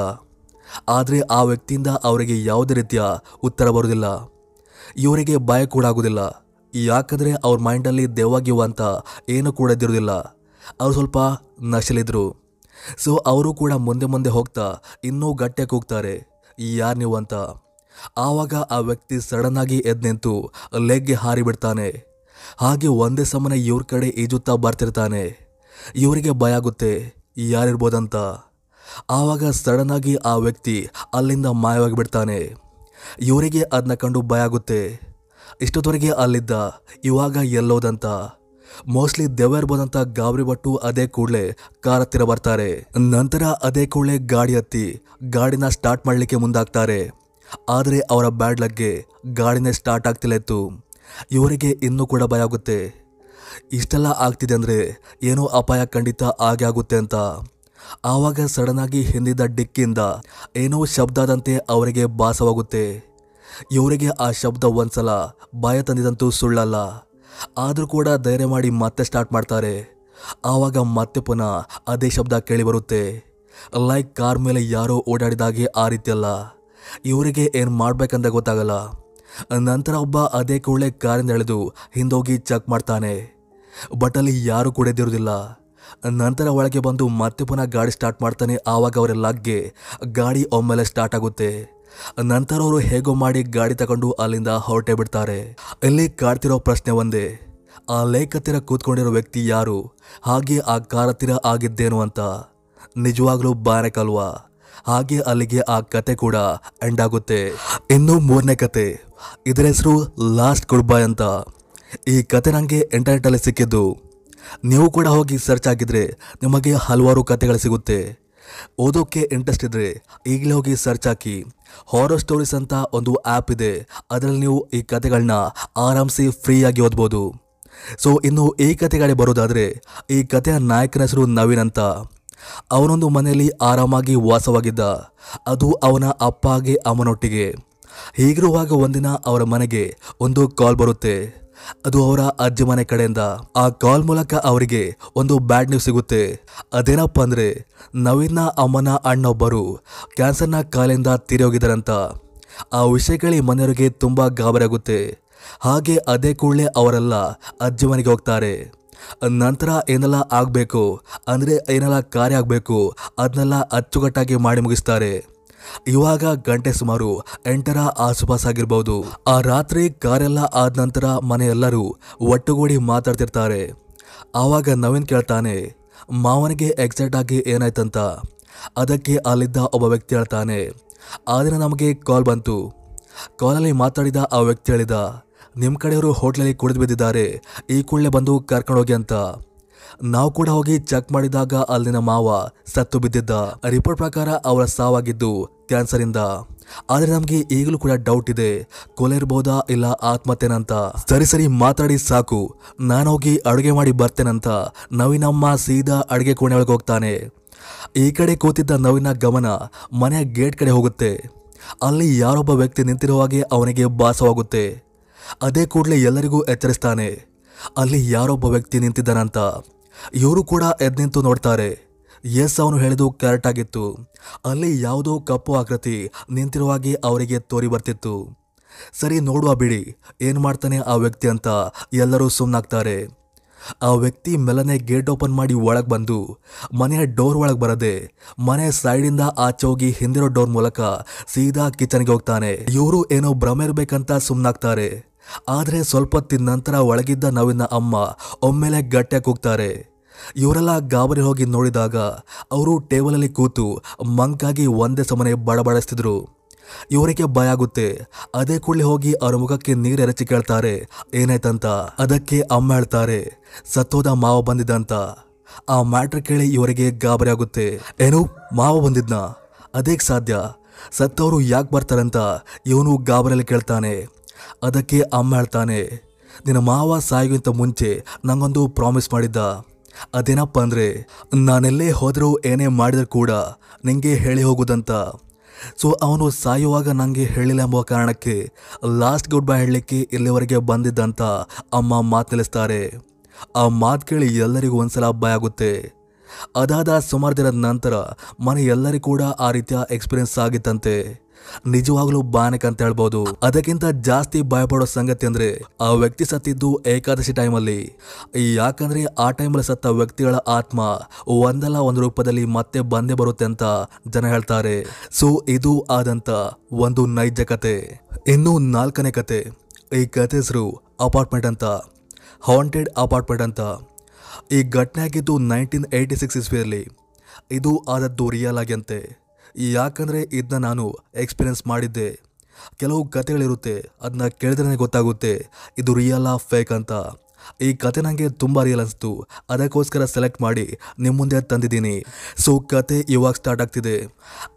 ಆದರೆ ಆ ವ್ಯಕ್ತಿಯಿಂದ ಅವರಿಗೆ ಯಾವುದೇ ರೀತಿಯ ಉತ್ತರ ಬರೋದಿಲ್ಲ ಇವರಿಗೆ ಭಯ ಕೂಡ ಆಗೋದಿಲ್ಲ. ಯಾಕಂದರೆ ಅವ್ರ ಮೈಂಡಲ್ಲಿ ದೆವ್ವಾಗಿವ ಅಂತ ಏನು ಕೂಡ ಇದ್ದಿರೋದಿಲ್ಲ. ಅವ್ರು ಸ್ವಲ್ಪ ನಶಲಿದ್ರು. ಸೊ ಅವರು ಕೂಡ ಮುಂದೆ ಮುಂದೆ ಹೋಗ್ತಾ ಇನ್ನೂ ಗಟ್ಟಿಯಾಗಿ ಹೋಗ್ತಾರೆ ಯಾರು ನೀವು ಅಂತ. ಆವಾಗ ಆ ವ್ಯಕ್ತಿ ಸಡನ್ನಾಗಿ ಎದ್ದು ನಿಂತು ಲೆಗ್ಗೆ ಹಾರಿ ಬಿಡ್ತಾನೆ. ಹಾಗೆ ಒಂದೇ ಸಮನೆ ಇವ್ರ ಕಡೆ ಈಜುತ್ತಾ ಬರ್ತಿರ್ತಾನೆ. ಇವರಿಗೆ ಭಯ ಆಗುತ್ತೆ. ಯಾರಿರ್ಬೋದಂತ ಆವಾಗ ಸಡನ್ನಾಗಿ ಆ ವ್ಯಕ್ತಿ ಅಲ್ಲಿಂದ ಮಾಯವಾಗಿ ಬಿಡ್ತಾನೆ ಇವರಿಗೆ ಅದನ್ನ ಕಂಡು ಭಯ ಆಗುತ್ತೆ. ಇಷ್ಟೊತ್ತವರೆಗೆ ಅಲ್ಲಿದ್ದ, ಇವಾಗ ಎಲ್ಲೋದಂತ. ಮೋಸ್ಟ್ಲಿ ದೆವ್ವ ಇರ್ಬೋದಂತ ಗಾಬರಿ ಬಟ್ಟು ಅದೇ ಕೂಡಲೇ ಕಾರ್ ಹತ್ತಿರ ಬರ್ತಾರೆ. ನಂತರ ಅದೇ ಕೂಡಲೇ ಗಾಡಿ ಹತ್ತಿ ಗಾಡಿನ ಸ್ಟಾರ್ಟ್ ಮಾಡಲಿಕ್ಕೆ ಮುಂದಾಗ್ತಾರೆ. ಆದರೆ ಅವರ ಬ್ಯಾಡ್ ಲಗ್ಗೆ ಗಾಡಿನೇ ಸ್ಟಾರ್ಟ್ ಆಗ್ತಿಲ್ಲ ಇತ್ತು. ಇವರಿಗೆ ಇನ್ನೂ ಕೂಡ ಭಯ ಆಗುತ್ತೆ. ಇಷ್ಟೆಲ್ಲ ಆಗ್ತಿದೆ ಅಂದರೆ ಏನೋ ಅಪಾಯ ಖಂಡಿತ ಆಗೇ ಆಗುತ್ತೆ ಅಂತ. ಆವಾಗ ಸಡನ್ ಆಗಿ ಹಿಂದಿದ್ದ ಡಿಕ್ಕಿಂದ ಏನೋ ಶಬ್ದದಂತೆ ಅವರಿಗೆ ಭಾಸವಾಗುತ್ತೆ. ಇವರಿಗೆ ಆ ಶಬ್ದ ಒಂದ್ಸಲ ಭಯ ತಂದಿದಂತೂ ಸುಳ್ಳಲ್ಲ. ಆದರೂ ಕೂಡ ಧೈರ್ಯ ಮಾಡಿ ಮತ್ತೆ ಸ್ಟಾರ್ಟ್ ಮಾಡ್ತಾರೆ. ಆವಾಗ ಮತ್ತೆ ಪುನಃ ಅದೇ ಶಬ್ದ ಕೇಳಿ ಬರುತ್ತೆ ಲೈಕ್ ಕಾರ್ ಮೇಲೆ ಯಾರೋ ಓಡಾಡಿದಾಗೆ ಆ ರೀತಿಯಲ್ಲ. ಇವರಿಗೆ ಏನು ಮಾಡಬೇಕಂತ ಗೊತ್ತಾಗಲ್ಲ. ನಂತರ ಒಬ್ಬ ಅದೇ ಕೂಡಲೇ ಕಾರಿಂದ ಎಳೆದು ಹಿಂದೋಗಿ ಚೆಕ್ ಮಾಡ್ತಾನೆ. ಬಟ್ ಅಲ್ಲಿ ಯಾರೂ ಕೂಡ ನಂತರ ಒಳಗೆ ಬಂದು ಮತ್ತೆ ಪುನಃ ಗಾಡಿ ಸ್ಟಾರ್ಟ್ ಮಾಡ್ತಾನೆ. ಆವಾಗ ಅವರ ಲಗ್ಗೆ ಗಾಡಿ ಒಮ್ಮೆಲೆ ಸ್ಟಾರ್ಟ್ ಆಗುತ್ತೆ. ನಂತರ ಅವರು ಹೇಗೋ ಮಾಡಿ ಗಾಡಿ ತಗೊಂಡು ಅಲ್ಲಿಂದ ಹೊರಟೆ ಬಿಡ್ತಾರೆ. ಇಲ್ಲಿ ಕಾಡ್ತಿರೋ ಪ್ರಶ್ನೆ ಒಂದೇ. ಆ ಲೇಕ್ ಹತ್ತಿರ ಕೂತ್ಕೊಂಡಿರೋ ವ್ಯಕ್ತಿ ಯಾರು? ಹಾಗೆ ಆ ಕಾರ್ ಹತ್ತಿರ ಆಗಿದ್ದೇನು ಅಂತ. ನಿಜವಾಗ್ಲೂ ಬಾರಕಲ್ವಾ ಹಾಗೆ ಅಲ್ಲಿಗೆ ಆ ಕತೆ ಕೂಡ ಎಂಡ್ ಆಗುತ್ತೆ. ಇನ್ನು ಮೂರನೇ ಕತೆ. ಇದರ ಹೆಸರು ಲಾಸ್ಟ್ ಗುಡ್ ಬೈ ಅಂತ. ಈ ಕತೆ ನನಗೆ ಇಂಟರ್ನೆಟ್ಟಲ್ಲಿ ಸಿಕ್ಕಿದ್ದು ನೀವು ಕೂಡ ಹೋಗಿ ಸರ್ಚ್ ಹಾಕಿದರೆ ನಿಮಗೆ ಹಲವಾರು ಕತೆಗಳು ಸಿಗುತ್ತೆ. ಓದೋಕ್ಕೆ ಇಂಟ್ರೆಸ್ಟ್ ಇದ್ದರೆ ಈಗಲೇ ಹೋಗಿ ಸರ್ಚ್ ಹಾಕಿ. ಹಾರರ್ ಸ್ಟೋರೀಸ್ ಅಂತ ಒಂದು ಆ್ಯಪ್ ಇದೆ. ಅದರಲ್ಲಿ ನೀವು ಈ ಕತೆಗಳನ್ನ ಆರಾಮ್ಸಿ ಫ್ರೀಯಾಗಿ ಓದ್ಬೋದು. ಸೊ ಇನ್ನು ಈ ಕತೆಗಳೇ ಬರೋದಾದರೆ ಈ ಕತೆಯ ನಾಯಕನ ಹೆಸರು ನವೀನ್ ಅಂತ. ಅವನೊಂದು ಮನೆಯಲ್ಲಿ ಆರಾಮಾಗಿ ವಾಸವಾಗಿದ್ದ. ಅದು ಅವನ ಅಪ್ಪ ಹಾಗೆ ಅಮ್ಮನೊಟ್ಟಿಗೆ. ಹೀಗಿರುವಾಗ ಒಂದಿನ ಅವರ ಮನೆಗೆ ಒಂದು ಕಾಲ್ ಬರುತ್ತೆ. ಅದು ಅವರ ಅಜ್ಜಿ ಮನೆ ಕಡೆಯಿಂದ. ಆ ಕಾಲ್ ಮೂಲಕ ಅವರಿಗೆ ಒಂದು ಬ್ಯಾಡ್ ನ್ಯೂಸ್ ಸಿಗುತ್ತೆ. ಅದೇನಪ್ಪ ಅಂದರೆ, ನವೀನ ಅಮ್ಮನ ಅಣ್ಣೊಬ್ಬರು ಕ್ಯಾನ್ಸರ್ನ ಕಾಲಿಂದ ತೀರಿ ಹೋಗಿದ್ದಾರಂತ ಆ ವಿಷಯ ಕೇಳಿ ಮನೆಯವರಿಗೆ ತುಂಬ ಗಾಬರಿಯಾಗುತ್ತೆ ಹಾಗೆ ಅದೇ ಕೂಡಲೇ ಅವರೆಲ್ಲ ಅಜ್ಜಿ ಮನೆಗೆ ಹೋಗ್ತಾರೆ. ನಂತರ ಏನೆಲ್ಲ ಆಗಬೇಕು, ಅಂದರೆ ಏನೆಲ್ಲ ಕಾರ್ಯ ಆಗಬೇಕು, ಅದನ್ನೆಲ್ಲ ಅಚ್ಚುಕಟ್ಟಾಗಿ ಮಾಡಿ ಮುಗಿಸ್ತಾರೆ. ಇವಾಗ ಗಂಟೆ ಸುಮಾರು ಎಂಟರ ಆಸುಪಾಸಾಗಿರ್ಬೋದು ಆ ರಾತ್ರಿ ಕಾರೆಲ್ಲ ಆದ ನಂತರ ಮನೆಯೆಲ್ಲರೂ ಒಟ್ಟುಗೂಡಿ ಮಾತಾಡ್ತಿರ್ತಾರೆ. ಆವಾಗ ನವೀನ್ ಕೇಳ್ತಾನೆ, ಮಾವನಿಗೆ ಎಕ್ಸಾಕ್ಟ್ ಆಗಿ ಏನಾಯ್ತಂತ? ಅದಕ್ಕೆ ಅಲ್ಲಿದ್ದ ಒಬ್ಬ ವ್ಯಕ್ತಿ ಹೇಳ್ತಾನೆ, ಆ ನಮಗೆ ಕಾಲ್ ಬಂತು. ಕಾಲಲ್ಲಿ ಮಾತಾಡಿದ ಆ ವ್ಯಕ್ತಿ ಹೇಳಿದ ನಿಮ್ಮ ಕಡೆಯವರು ಹೋಟ್ಲಲ್ಲಿ ಕುಡಿದು ಬಿದ್ದಿದ್ದಾರೆ, ಈ ಕೂಡಲೇ ಬಂದು ಕರ್ಕೊಂಡೋಗಿ ಅಂತ. ನಾವು ಕೂಡ ಹೋಗಿ ಚೆಕ್ ಮಾಡಿದಾಗ ಅಲ್ಲಿನ ಮಾವ ಸತ್ತು ಬಿದ್ದಿದ್ದ. ರಿಪೋರ್ಟ್ ಪ್ರಕಾರ ಅವರ ಸಾವಾಗಿದ್ದು ಕ್ಯಾನ್ಸರ್ ಇಂದ ಆದ್ರೆ ನಮ್ಗೆ ಈಗಲೂ ಕೂಡ ಡೌಟ್ ಇದೆ. ಕೊಲೆ ಇರ್ಬೋದಾ ಇಲ್ಲ ಆತ್ಮಹತ್ಯೆನಂತ. ಸರಿ ಸರಿ, ಮಾತಾಡಿ ಸಾಕು. ನಾನು ಹೋಗಿ ಅಡುಗೆ ಮಾಡಿ ಬರ್ತೇನಂತ. ನವೀನಮ್ಮ ಸೀದಾ ಅಡುಗೆ ಕೋಣೆ ಒಳಗೆ ಹೋಗ್ತಾನೆ. ಈ ಕಡೆ ಕೂತಿದ್ದ ನವೀನ ಗಮನ ಮನೆಯ ಗೇಟ್ ಕಡೆ ಹೋಗುತ್ತೆ. ಅಲ್ಲಿ ಯಾರೊಬ್ಬ ವ್ಯಕ್ತಿ ನಿಂತಿರುವ ಹಾಗೆ ಅವನಿಗೆ ಭಾಸವಾಗುತ್ತೆ. ಅದೇ ಕೂಡಲೇ ಎಲ್ಲರಿಗೂ ಎಚ್ಚರಿಸ್ತಾನೆ. ಅಲ್ಲಿ ಯಾರೊಬ್ಬ ವ್ಯಕ್ತಿ ನಿಂತಿದ್ದಾನಂತ. ಇವರು ಕೂಡ ಎದ್ದು ನಿಂತು ನೋಡ್ತಾರೆ. ಎಸ್ ಅವನು ಹೇಳಿದು ಕರೆಕ್ಟ್ ಆಗಿತ್ತು. ಅಲ್ಲಿ ಯಾವುದೋ ಕಪ್ಪು ಆಕೃತಿ ನಿಂತಿರುವಾಗಿ ಅವರಿಗೆ ತೋರಿ ಬರ್ತಿತ್ತು. ಸರಿ, ನೋಡುವ ಬಿಡಿ. ಏನು ಮಾಡ್ತಾನೆ ಆ ವ್ಯಕ್ತಿ ಅಂತ ಎಲ್ಲರೂ ಸುಮ್ಮನಾಗ್ತಾರೆ ಆ ವ್ಯಕ್ತಿ ಮೆಲನೆ ಗೇಟ್ ಓಪನ್ ಮಾಡಿ ಒಳಗೆ ಬಂದು ಮನೆಯ ಡೋರ್ ಒಳಗೆ ಬರದೆ, ಮನೆ ಸೈಡಿಂದ ಆಚೆ ಹೋಗಿ ಹಿಂದಿರೋ ಡೋರ್ ಮೂಲಕ ಸೀದಾ ಕಿಚನ್ಗೆ ಹೋಗ್ತಾನೆ. ಇವರು ಏನೋ ಭ್ರಮೆ ಇರಬೇಕಂತ ಸುಮ್ಮನಾಗ್ತಾರೆ ಆದರೆ ಸ್ವಲ್ಪ ಹೊತ್ತಿನ ನಂತರ ಒಳಗಿದ್ದ ನವಿನ ಅಮ್ಮ ಒಮ್ಮೆಲೆ ಗಟ್ಟಿಯಾಗಿ ಕೂಗ್ತಾರೆ. ಇವರೆಲ್ಲ ಗಾಬರಿ ಹೋಗಿ ನೋಡಿದಾಗ ಅವರು ಟೇಬಲಲ್ಲಿ ಕೂತು ಮಂಕಾಗಿ ಒಂದೇ ಸಮನೆ ಬಡಬಡಿಸ್ತಿದ್ರು. ಇವರಿಗೆ ಭಯ ಆಗುತ್ತೆ. ಅದೇ ಕೂಡಲೇ ಹೋಗಿ ಅವರ ಮುಖಕ್ಕೆ ನೀರು ಎರಚಿ ಕೇಳ್ತಾರೆ. ಏನಾಯ್ತಂತ? ಅದಕ್ಕೆ ಅಮ್ಮ ಹೇಳ್ತಾರೆ, ಸತ್ತೋದ ಮಾವ ಬಂದಿದ್ದಂತ ಆ ಮ್ಯಾಟ್ರ್ ಕೇಳಿ ಇವರಿಗೆ ಗಾಬರಿ ಆಗುತ್ತೆ. ಏನು? ಮಾವ ಬಂದಿದ್ನ? ಅದೇ ಸಾಧ್ಯ. ಸತ್ತವರು ಯಾಕೆ ಬರ್ತಾರಂತ ಇವನು ಗಾಬರಿಯಲ್ಲಿ ಕೇಳ್ತಾನೆ. ಅದಕ್ಕೆ ಅಮ್ಮ ಹೇಳ್ತಾನೆ, ನಿನ್ನ ಮಾವ ಸಾಯುವಂತ ಮುಂಚೆ ನಂಗೊಂದು ಪ್ರಾಮಿಸ್ ಮಾಡಿದ್ದ. ಅದೇನಪ್ಪ ಅಂದರೆ, ನಾನೆಲ್ಲೇ ಹೋದರೂ ಏನೇ ಮಾಡಿದ್ರು ಕೂಡ ನಿಂಗೆ ಹೇಳಿ ಹೋಗುದಂತ ಸೊ ಅವನು ಸಾಯುವಾಗ ನನಗೆ ಹೇಳಿಲ್ಲ ಎಂಬ ಕಾರಣಕ್ಕೆ ಲಾಸ್ಟ್ ಗುಡ್ ಬೈ ಹೇಳಲಿಕ್ಕೆ ಇಲ್ಲಿವರೆಗೆ ಬಂದಿದ್ದಂತ ಅಮ್ಮ ಮಾತು ನಿಲ್ಲಿಸ್ತಾರೆ ಆ ಮಾತು ಕೇಳಿ ಎಲ್ಲರಿಗೂ ಒಂದ್ಸಲ ಭಯ ಆಗುತ್ತೆ. ಅದಾದ ಸುಮಾರು ದಿನದ ನಂತರ ಮನೆ ಎಲ್ಲರಿಗೂ ಕೂಡ ಆ ರೀತಿಯ ಎಕ್ಸ್ಪೀರಿಯನ್ಸ್ ಆಗಿತ್ತಂತೆ. ನಿಜವಾಗ್ಲೂ ಬಾನಕ್ ಅಂತ ಹೇಳ್ಬೋದು. ಅದಕ್ಕಿಂತ ಜಾಸ್ತಿ ಭಯಪಡೋ ಸಂಗತಿ ಅಂದ್ರೆ ಆ ವ್ಯಕ್ತಿ ಸತ್ತಿದ್ದು ಏಕಾದಶಿ ಟೈಮಲ್ಲಿ. ಯಾಕಂದ್ರೆ ಆ ಟೈಮಲ್ಲಿ ಸತ್ತ ವ್ಯಕ್ತಿಗಳ ಆತ್ಮ ಒಂದಲ್ಲ ಒಂದು ರೂಪದಲ್ಲಿ ಮತ್ತೆ ಬಂದೇ ಬರುತ್ತೆ ಅಂತ ಜನ ಹೇಳ್ತಾರೆ. ಸೊ, ಇದು ಆದಂತ ಒಂದು ನೈಜ ಕತೆ. ಇನ್ನು ನಾಲ್ಕನೇ ಕತೆ. ಈ ಕತೆ ಹೆಸರು ಅಪಾರ್ಟ್ಮೆಂಟ್ ಅಂತ. ಹಾಂಟೆಡ್ ಅಪಾರ್ಟ್ಮೆಂಟ್ ಅಂತ. ಈ ಘಟನೆ ಆಗಿದ್ದು ನೈನ್ಟೀನ್ ಏಯ್ಟಿ ಸಿಕ್ಸ್ ಇಸ್ವಿಯಲ್ಲಿ. ಇದು ಆದದ್ದು ರಿಯಲ್ ಆಗಿಂತೆ ಯಾಕಂದರೆ ಇದನ್ನ ನಾನು ಎಕ್ಸ್ಪೀರಿಯನ್ಸ್ ಮಾಡಿದ್ದೆ. ಕೆಲವು ಕತೆಗಳಿರುತ್ತೆ ಅದನ್ನ ಕೇಳಿದ್ರೆ ಗೊತ್ತಾಗುತ್ತೆ, ಇದು ರಿಯಲ್ ಆ ಫೇಕ್ ಅಂತ. ಈ ಕತೆ ನನಗೆ ತುಂಬ ರಿಯಲ್ ಅನಿಸ್ತು. ಅದಕ್ಕೋಸ್ಕರ ಸೆಲೆಕ್ಟ್ ಮಾಡಿ ನಿಮ್ಮ ಮುಂದೆ ತಂದಿದ್ದೀನಿ. ಸೊ ಕತೆ ಇವಾಗ ಸ್ಟಾರ್ಟ್ ಆಗ್ತಿದೆ.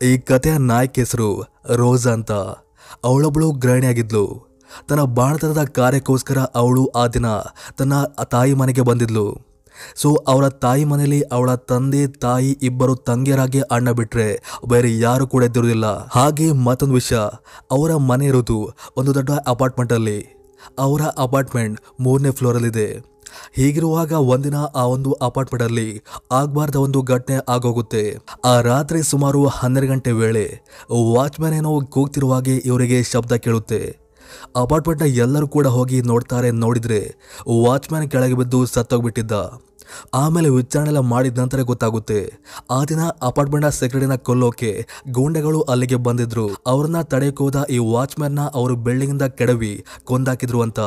ಈ ಕತೆಯ ನಾಯಕ ಹೆಸರು ರೋಜ್ ಅಂತ. ಅವಳೊಬ್ಬಳು ಗೃಹಿಣಿಯಾಗಿದ್ಲು ತನ್ನ ಬಾಣತನದ ಕಾರ್ಯಕ್ಕೋಸ್ಕರ ಅವಳು ಆ ದಿನ ತನ್ನ ತಾಯಿ ಮನೆಗೆ ಬಂದಿದ್ಲು. ಸೊ ಅವರ ತಾಯಿ ಮನೆಯಲ್ಲಿ ಅವಳ ತಂದೆ, ತಾಯಿ ಇಬ್ಬರು ತಂಗಿಯರಾಗಿ ಅಣ್ಣ ಬಿಟ್ರೆ ಬೇರೆ ಯಾರು ಕೂಡ ಎದ್ದಿರುವುದಿಲ್ಲ ಹಾಗೆ ಮತ್ತೊಂದು ವಿಷಯ. ಅವರ ಮನೆ ಇರೋದು ಒಂದು ದೊಡ್ಡ ಅಪಾರ್ಟ್ಮೆಂಟ್ ಅಲ್ಲಿ. ಅವರ ಅಪಾರ್ಟ್ಮೆಂಟ್ ಮೂರನೇ ಫ್ಲೋರಲ್ಲಿದೆ ಹೀಗಿರುವಾಗ ಒಂದಿನ ಆ ಒಂದು ಅಪಾರ್ಟ್ಮೆಂಟ್ ಅಲ್ಲಿ ಆಗಬಾರ್ದ ಒಂದು ಘಟನೆ ಆಗೋಗುತ್ತೆ. ಆ ರಾತ್ರಿ ಸುಮಾರು ಹನ್ನೆರಡು ಗಂಟೆ ವೇಳೆ ವಾಚ್ಮ್ಯಾನ್ ಏನೋ ಕೂಗ್ತಿರುವಾಗೆ ಇವರಿಗೆ ಶಬ್ದ ಕೇಳುತ್ತೆ. ಅಪಾರ್ಟ್ಮೆಂಟ್ನ ಎಲ್ಲರೂ ಕೂಡ ಹೋಗಿ ನೋಡ್ತಾರೆ ನೋಡಿದರೆ ವಾಚ್ಮ್ಯಾನ್ ಕೆಳಗೆ ಬಿದ್ದು ಸತ್ತೋಗ್ಬಿಟ್ಟಿದ್ದ. ಆಮೇಲೆ ವಿಚಾರಣೆ ಎಲ್ಲ ಮಾಡಿದ ನಂತರ ಗೊತ್ತಾಗುತ್ತೆ, ಆ ದಿನ ಅಪಾರ್ಟ್ಮೆಂಟ್ನ ಸೆಕ್ರೆಟರಿನ ಕೊಲ್ಲೋಕೆ ಗೂಂಡೆಗಳು ಅಲ್ಲಿಗೆ ಬಂದಿದ್ರು. ಅವ್ರನ್ನ ತಡೆಯಕ್ಕೆ ಹೋದ ಈ ವಾಚ್ಮ್ಯಾನ್ನ ಅವರು ಬಿಲ್ಡಿಂಗಿಂದ ಕೆಡವಿ ಕೊಂದಾಕಿದ್ರು ಅಂತ.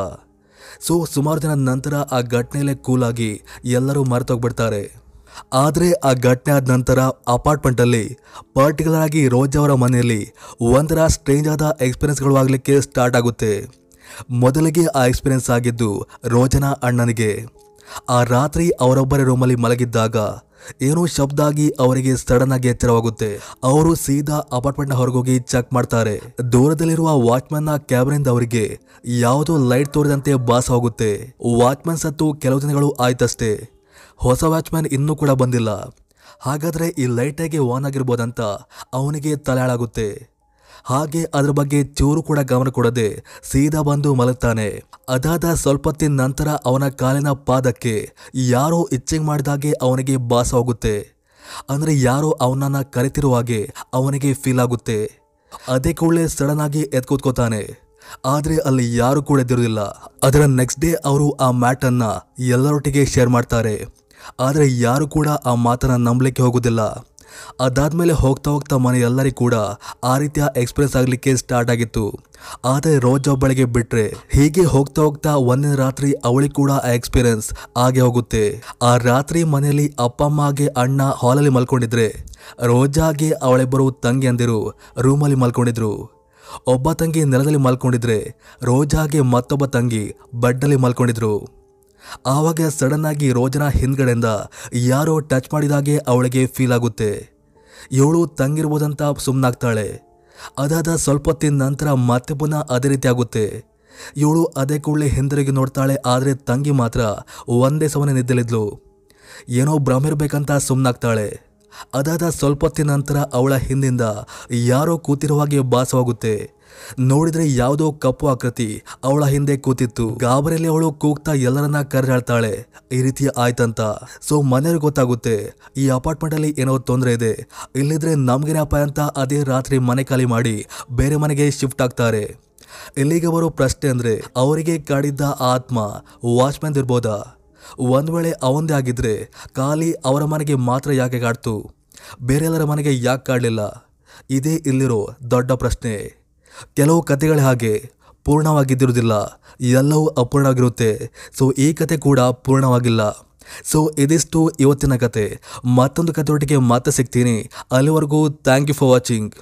ಸೊ, ಸುಮಾರು ದಿನ ನಂತರ ಆ ಘಟನೆಯಲ್ಲೇ ಕೂಲಾಗಿ ಎಲ್ಲರೂ ಮರೆತೋಗ್ಬಿಡ್ತಾರೆ. ಆದರೆ ಆ ಘಟನೆ ಆದ ನಂತರ ಅಪಾರ್ಟ್ಮೆಂಟಲ್ಲಿ ಪರ್ಟಿಕ್ಯುಲರ್ ಆಗಿ ರೋಜ್ ಅವರ ಮನೆಯಲ್ಲಿ ಒಂಥರ ಸ್ಟ್ರೇಂಜ್ ಆದ ಎಕ್ಸ್ಪೀರಿಯನ್ಸ್ಗಳು ಆಗಲಿಕ್ಕೆ ಸ್ಟಾರ್ಟ್ ಆಗುತ್ತೆ. ಮೊದಲಿಗೆ ಆ ಎಕ್ಸ್ಪೀರಿಯನ್ಸ್ ಆಗಿದ್ದು ರೋಜನ ಅಣ್ಣನಿಗೆ. ಆ ರಾತ್ರಿ ಅವರೊಬ್ಬರ ರೂಮಲ್ಲಿ ಮಲಗಿದ್ದಾಗ ಏನೋ ಶಬ್ದ ಆಗಿ ಅವರಿಗೆ ಸಡನ್ ಆಗಿ ಎಚ್ಚರವಾಗುತ್ತೆ. ಅವರು ಸೀದಾ ಅಪಾರ್ಟ್ಮೆಂಟ್ನ ಹೊರಗೋಗಿ ಚೆಕ್ ಮಾಡ್ತಾರೆ. ದೂರದಲ್ಲಿರುವ ವಾಚ್ಮನ್ನ ಕ್ಯಾಬಿನಿಂದ ಅವರಿಗೆ ಯಾವುದೋ ಲೈಟ್ ತೋರಿದಂತೆ ಭಾಸ ಹೋಗುತ್ತೆ. ವಾಚ್ಮನ್ ಸತ್ತು ಕೆಲವು ದಿನಗಳು ಆಯ್ತಷ್ಟೇ. ಹೊಸ ವ್ಯಾಚ್ಮ್ಯಾನ್ ಇನ್ನೂ ಕೂಡ ಬಂದಿಲ್ಲ. ಹಾಗಾದರೆ ಈ ಲೈಟಾಗಿ ಹೇಗೆ ಆನ್ ಆಗಿರ್ಬೋದಂತ ಅವನಿಗೆ ತಲೆಯಾಳಾಗುತ್ತೆ. ಹಾಗೆ ಅದರ ಬಗ್ಗೆ ಚೂರು ಕೂಡ ಗಮನ ಕೊಡದೆ ಸೀದಾ ಬಂದು ಮಲಗ್ತಾನೆ. ಅದಾದ ಸ್ವಲ್ಪ ಹೊತ್ತಿನ ನಂತರ ಅವನ ಕಾಲಿನ ಪಾದಕ್ಕೆ ಯಾರೋ ಇಚ್ಛಿಂಗ್ ಮಾಡಿದಾಗೆ ಅವನಿಗೆ ಭಾಸವಾಗುತ್ತೆ ಅಂದರೆ ಯಾರೋ ಅವನನ್ನು ಕರೆತಿರುವಾಗೆ ಅವನಿಗೆ ಫೀಲ್ ಆಗುತ್ತೆ. ಅದೇ ಕೂಡಲೇ ಸಡನ್ ಆಗಿ ಎತ್ಕೂತ್ಕೋತಾನೆ. ಆದರೆ ಅಲ್ಲಿ ಯಾರು ಕೂಡ ಎದ್ದಿರೋದಿಲ್ಲ ಅದರ ನೆಕ್ಸ್ಟ್ ಡೇ ಅವರು ಆ ಮ್ಯಾಟನ್ನು ಎಲ್ಲರೊಟ್ಟಿಗೆ ಶೇರ್ ಮಾಡ್ತಾರೆ. ಆದ್ರೆ ಯಾರು ಕೂಡ ಆ ಮಾತನ್ನು ನಂಬಲಿಕ್ಕೆ ಹೋಗೋದಿಲ್ಲ ಅದಾದ್ಮೇಲೆ ಹೋಗ್ತಾ ಹೋಗ್ತಾ ಮನೆ ಎಲ್ಲರಿಗೂ ಕೂಡ ಆ ರೀತಿಯ ಎಕ್ಸ್ಪ್ರೆಸ್ ಆಗಲಿಕ್ಕೆ ಸ್ಟಾರ್ಟ್ ಆಗಿತ್ತು. ಆದರೆ ರೋಜ್ ಒಬ್ಬಳಿಗೆ ಬಿಟ್ಟರೆ ಹೀಗೆ ಹೋಗ್ತಾ ಹೋಗ್ತಾ ಒಂದಿನ ರಾತ್ರಿ ಅವಳಿಗೆ ಕೂಡ ಆ ಎಕ್ಸ್ಪೀರಿಯನ್ಸ್ ಆಗೇ ಹೋಗುತ್ತೆ. ಆ ರಾತ್ರಿ ಮನೆಯಲ್ಲಿ ಅಪ್ಪ ಅಮ್ಮಗೆ ಅಣ್ಣ ಹಾಲಲ್ಲಿ ಮಲ್ಕೊಂಡಿದ್ರೆ ರೋಜಾಗೆ ಅವಳಿಬ್ಬರು ತಂಗಿ ಅಂದಿರು ರೂಮಲ್ಲಿ ಮಲ್ಕೊಂಡಿದ್ರು. ಒಬ್ಬ ತಂಗಿ ನೆಲದಲ್ಲಿ ಮಲ್ಕೊಂಡಿದ್ರೆ ರೋಜಾಗೆ ಮತ್ತೊಬ್ಬ ತಂಗಿ ಬೆಡ್ಡಲ್ಲಿ ಮಲ್ಕೊಂಡಿದ್ರು. ಆವಾಗ ಸಡನ್ ಆಗಿ ರೋಜನ ಹಿಂದ್ಗಡೆಯಿಂದ ಯಾರೋ ಟಚ್ ಮಾಡಿದಾಗೆ ಅವಳಿಗೆ ಫೀಲ್ ಆಗುತ್ತೆ. ಇವಳು ತಂಗಿರ್ಬೋದಂತ ಸುಮ್ಮನಾಗ್ತಾಳೆ ಅದಾದ ಸ್ವಲ್ಪ ಹೊತ್ತಿನ ನಂತರ ಮತ್ತೆ ಪುನಃ ಅದೇ ರೀತಿ ಆಗುತ್ತೆ. ಇವಳು ಅದೇ ಕೂಡಲೇ ಹಿಂದಿರುಗಿ ನೋಡ್ತಾಳೆ, ಆದರೆ ತಂಗಿ ಮಾತ್ರ ಒಂದೇ ಸಮನೆ ನಿದ್ದಲಿದ್ಲು. ಏನೋ ಭ್ರಮಿರ್ಬೇಕಂತ ಸುಮ್ಮನಾಗ್ತಾಳೆ ಅದಾದ ಸ್ವಲ್ಪ ಹೊತ್ತಿನ ನಂತರ ಅವಳ ಹಿಂದಿಂದ ಯಾರೋ ಕೂತಿರುವ ಹಾಗೆ ಭಾಸವಾಗುತ್ತೆ. ನೋಡಿದ್ರೆ ಯಾವುದೋ ಕಪ್ಪು ಆಕೃತಿ ಅವಳ ಹಿಂದೆ ಕೂತಿತ್ತು. ಗಾಬರಿಯಲ್ಲಿ ಅವಳು ಕೂಗ್ತಾ ಎಲ್ಲರನ್ನ ಕರೆದಾಳ್ತಾಳೆ. ಈ ರೀತಿ ಆಯ್ತಂತ. ಸೊ ಮನೆಯವ್ರಿಗೆ ಗೊತ್ತಾಗುತ್ತೆ. ಈ ಅಪಾರ್ಟ್ಮೆಂಟ್ ಅಲ್ಲಿ ಏನೋ ತೊಂದರೆ ಇದೆ. ಇಲ್ಲಿದ್ರೆ ನಮ್ಗೇನಪ್ಪ ಅಂತ ಅದೇ ರಾತ್ರಿ ಮನೆ ಖಾಲಿ ಮಾಡಿ ಬೇರೆ ಮನೆಗೆ ಶಿಫ್ಟ್ ಆಗ್ತಾರೆ. ಇಲ್ಲಿಗೆ ಬರೋ ಪ್ರಶ್ನೆ ಅಂದ್ರೆ ಅವರಿಗೆ ಕಾಡಿದ್ದ ಆತ್ಮ ವಾಚ್ಮ್ಯಾನ್ ಇರ್ಬೋದಾ ಒಂದ್ ವೇಳೆ ಅವಂದೇ ಆಗಿದ್ರೆ ಖಾಲಿ ಅವರ ಮನೆಗೆ ಮಾತ್ರ ಯಾಕೆ ಕಾಡ್ತು? ಬೇರೆಲ್ಲರ ಮನೆಗೆ ಯಾಕೆ ಕಾಡಲಿಲ್ಲ? ಇದೇ ಇಲ್ಲಿರೋ ದೊಡ್ಡ ಪ್ರಶ್ನೆ. ಕೆಲವು ಕಥೆಗಳ ಹಾಗೆ ಪೂರ್ಣವಾಗಿದ್ದಿರುವುದಿಲ್ಲ. ಎಲ್ಲವೂ ಅಪೂರ್ಣವಾಗಿರುತ್ತೆ. ಸೊ, ಈ ಕತೆ ಕೂಡ ಪೂರ್ಣವಾಗಿಲ್ಲ. ಸೊ, ಇದಿಷ್ಟು ಇವತ್ತಿನ ಕತೆ ಮತ್ತೊಂದು ಕಥೆಯೊಟ್ಟಿಗೆ ಮತ್ತೆ ಸಿಗ್ತೀನಿ. ಅಲ್ಲಿವರೆಗೂ ಥ್ಯಾಂಕ್ ಯು ಫಾರ್ ವಾಚಿಂಗ್